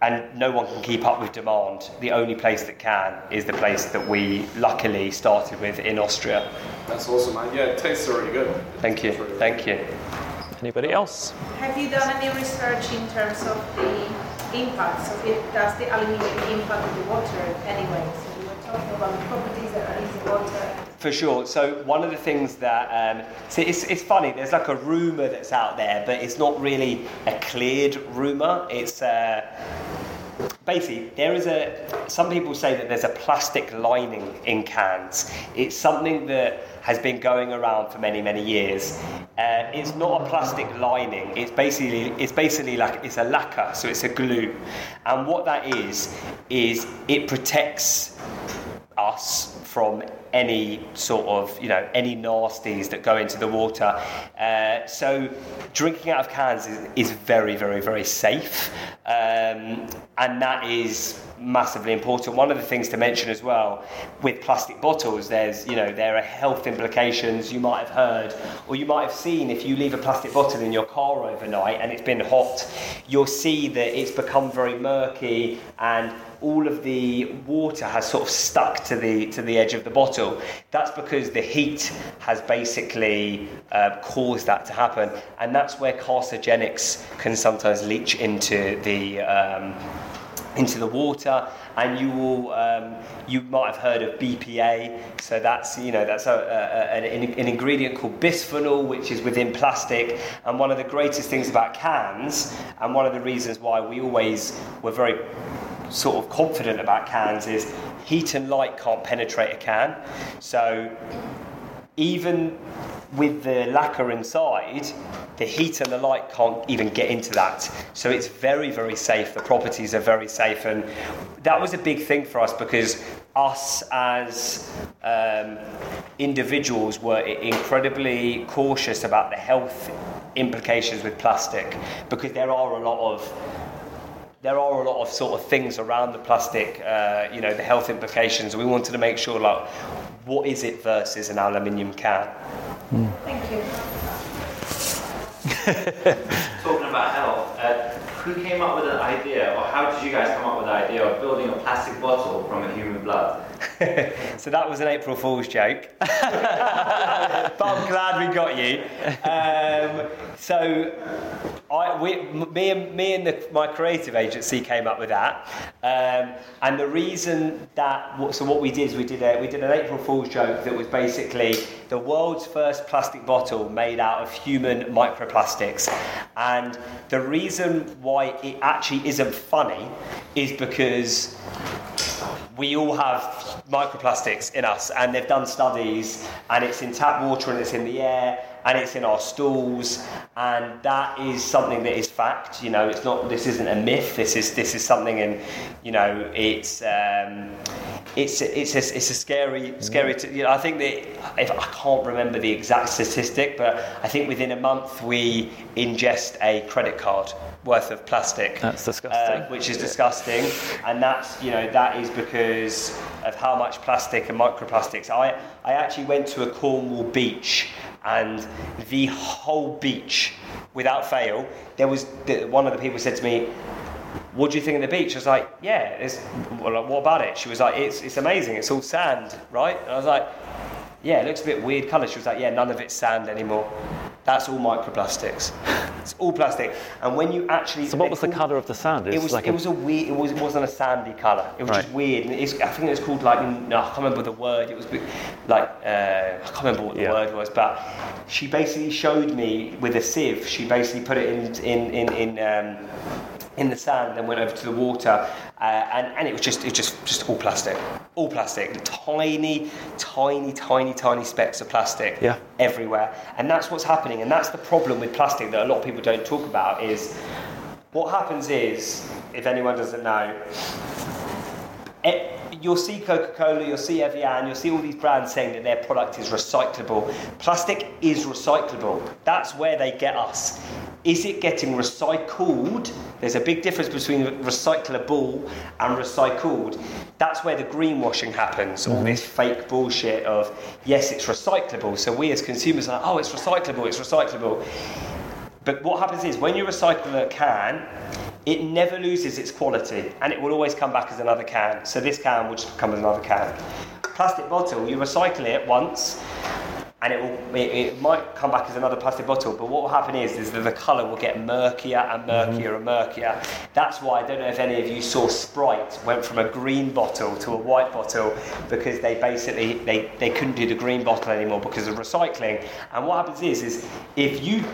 and no one can keep up with demand. The only place that can is the place that we luckily started with in Austria. That's awesome, man. Yeah, it tastes really good. It Thank you. really Thank you. Anybody else? Have you done any research in terms of the impacts of it? Does the aluminium impact on the water anyway? So we were talking about the properties that are in the water. For sure. So one of the things that um, it's, it's funny. There's like a rumor that's out there, but it's not really a cleared rumor. It's uh, basically there is a. Some people say that there's a plastic lining in cans. It's something that has been going around for many many years. Uh, it's not a plastic lining. It's basically it's basically like it's a lacquer, so it's a glue, and what that is is it protects us from any sort of you know any nasties that go into the water. Uh, so drinking out of cans is, is very very very safe, um, and that is massively important. One of the things to mention as well with plastic bottles, there's you know there are health implications. You might have heard or you might have seen if you leave a plastic bottle in your car overnight and it's been hot, you'll see that it's become very murky and all of the water has sort of stuck to the to the edge of the bottle. That's because the heat has basically uh, caused that to happen, and that's where carcinogenics can sometimes leach into the um, into the water. And you will um, you might have heard of BPA. So that's you know that's a, a, an, an ingredient called bisphenol, which is within plastic. And one of the greatest things about cans, and one of the reasons why we always were very sort of confident about cans is heat and light can't penetrate a can. So even with the lacquer inside, the heat and the light can't even get into that. So it's very, very safe. The properties are very safe. And that was a big thing for us because us as um, individuals were incredibly cautious about the health implications with plastic because there are a lot of there are a lot of sort of things around the plastic, uh, you know, the health implications. We wanted to make sure, like, what is it versus an aluminium can? Thank you. Talking about health, uh, who came up with the idea, or how did you guys come up with the idea of building a plastic bottle from a human blood? so that was an April Fool's joke. but I'm glad we got you. Um, so I, we, me and, me and the, my creative agency came up with that. Um, and the reason that, so what we did is we did, a, we did an April Fool's joke that was basically the world's first plastic bottle made out of human microplastics. And the reason why it actually isn't funny is because we all have microplastics in us, and they've done studies, and it's in tap water, and it's in the air, and it's in our stools, and that is something that is fact. You know, it's not. This isn't a myth. This is this is something, and you know, it's. Um, it's it's a, it's a scary scary. T- you know, I think that if I can't remember the exact statistic, but I think within a month we ingest a credit card worth of plastic. That's disgusting. Uh, which is disgusting, and that's you know that is because of how much plastic and microplastics. I I actually went to a Cornwall beach and the whole beach, without fail, there was one of the people said to me, what do you think of the beach? I was like, yeah, it's, well, what about it? She was like, it's, it's amazing. It's all sand, right? And I was like, yeah, it looks a bit weird colour. She was like, yeah, none of it's sand anymore. That's all microplastics. it's all plastic. And when you actually, So what was the colour of the sand? It It's was, like it a- was a weird. It was. It wasn't a sandy colour. It was just weird. And it's, I think it was called like. No, I can't remember the word. It was like. Uh, I can't remember what the Yeah. word was. But she basically showed me with a sieve. She basically put it in in in in. Um, in the sand, then went over to the water, uh, and, and it was just it was just just all plastic, all plastic, tiny, tiny, tiny, tiny specks of plastic Yeah. everywhere, and that's what's happening, and that's the problem with plastic that a lot of people don't talk about is what happens is if anyone doesn't know, Eh, you'll see Coca-Cola, you'll see Evian, you'll see all these brands saying that their product is recyclable. Plastic is recyclable. That's where they get us. Is it getting recycled? There's a big difference between recyclable and recycled. That's where the greenwashing happens, all mm-hmm. this fake bullshit of yes, it's recyclable. So we as consumers are like, oh, it's recyclable, it's recyclable. But what happens is when you recycle a can, it never loses its quality and it will always come back as another can. So this can will just become another can. Plastic bottle, you recycle it once and it will it, it might come back as another plastic bottle, but what will happen is, is that the colour will get murkier and mm-hmm. murkier and murkier. That's why I don't know if any of you saw Sprite went from a green bottle to a white bottle because they basically they, they couldn't do the green bottle anymore because of recycling. And what happens is is if you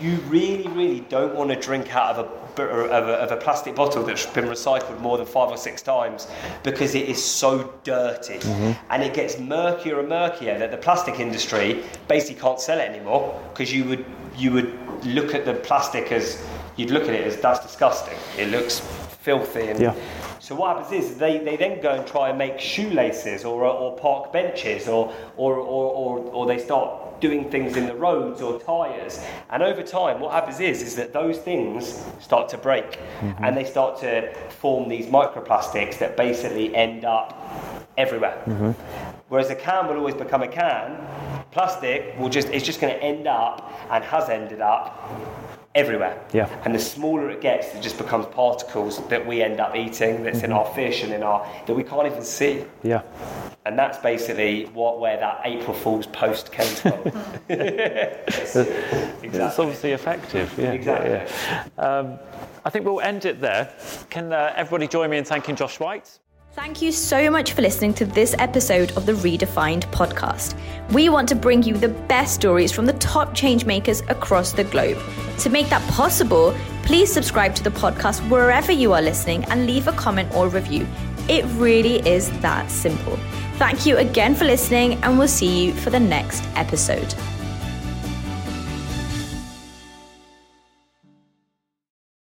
you really really don't want to drink out of a of a, of a plastic bottle that's been recycled more than five or six times because it is so dirty mm-hmm. and it gets murkier and murkier that the plastic industry basically can't sell it anymore because you would you would look at the plastic as you'd look at it as that's disgusting it looks filthy and Yeah. so what happens is they, they then go and try and make shoelaces or, or park benches or, or, or, or, or they start doing things in the roads or tyres. And over time, what happens is, is that those things start to break mm-hmm. and they start to form these microplastics that basically end up everywhere. Mm-hmm. Whereas a can will always become a can, plastic will just, it's just going to end up and has ended up everywhere. Yeah. And the smaller it gets, it just becomes particles that we end up eating, that's in our fish and in our that we can't even see. Yeah. And that's basically what where that April Fool's post came from. It's exactly. obviously effective. Yeah. Exactly. yeah, yeah. Um, I think we'll end it there. Can uh, everybody join me in thanking Josh White? Thank you so much for listening to this episode of the Redefined podcast. We want to bring you the best stories from the top changemakers across the globe. To make that possible, please subscribe to the podcast wherever you are listening and leave a comment or review. It really is that simple. Thank you again for listening, and we'll see you for the next episode.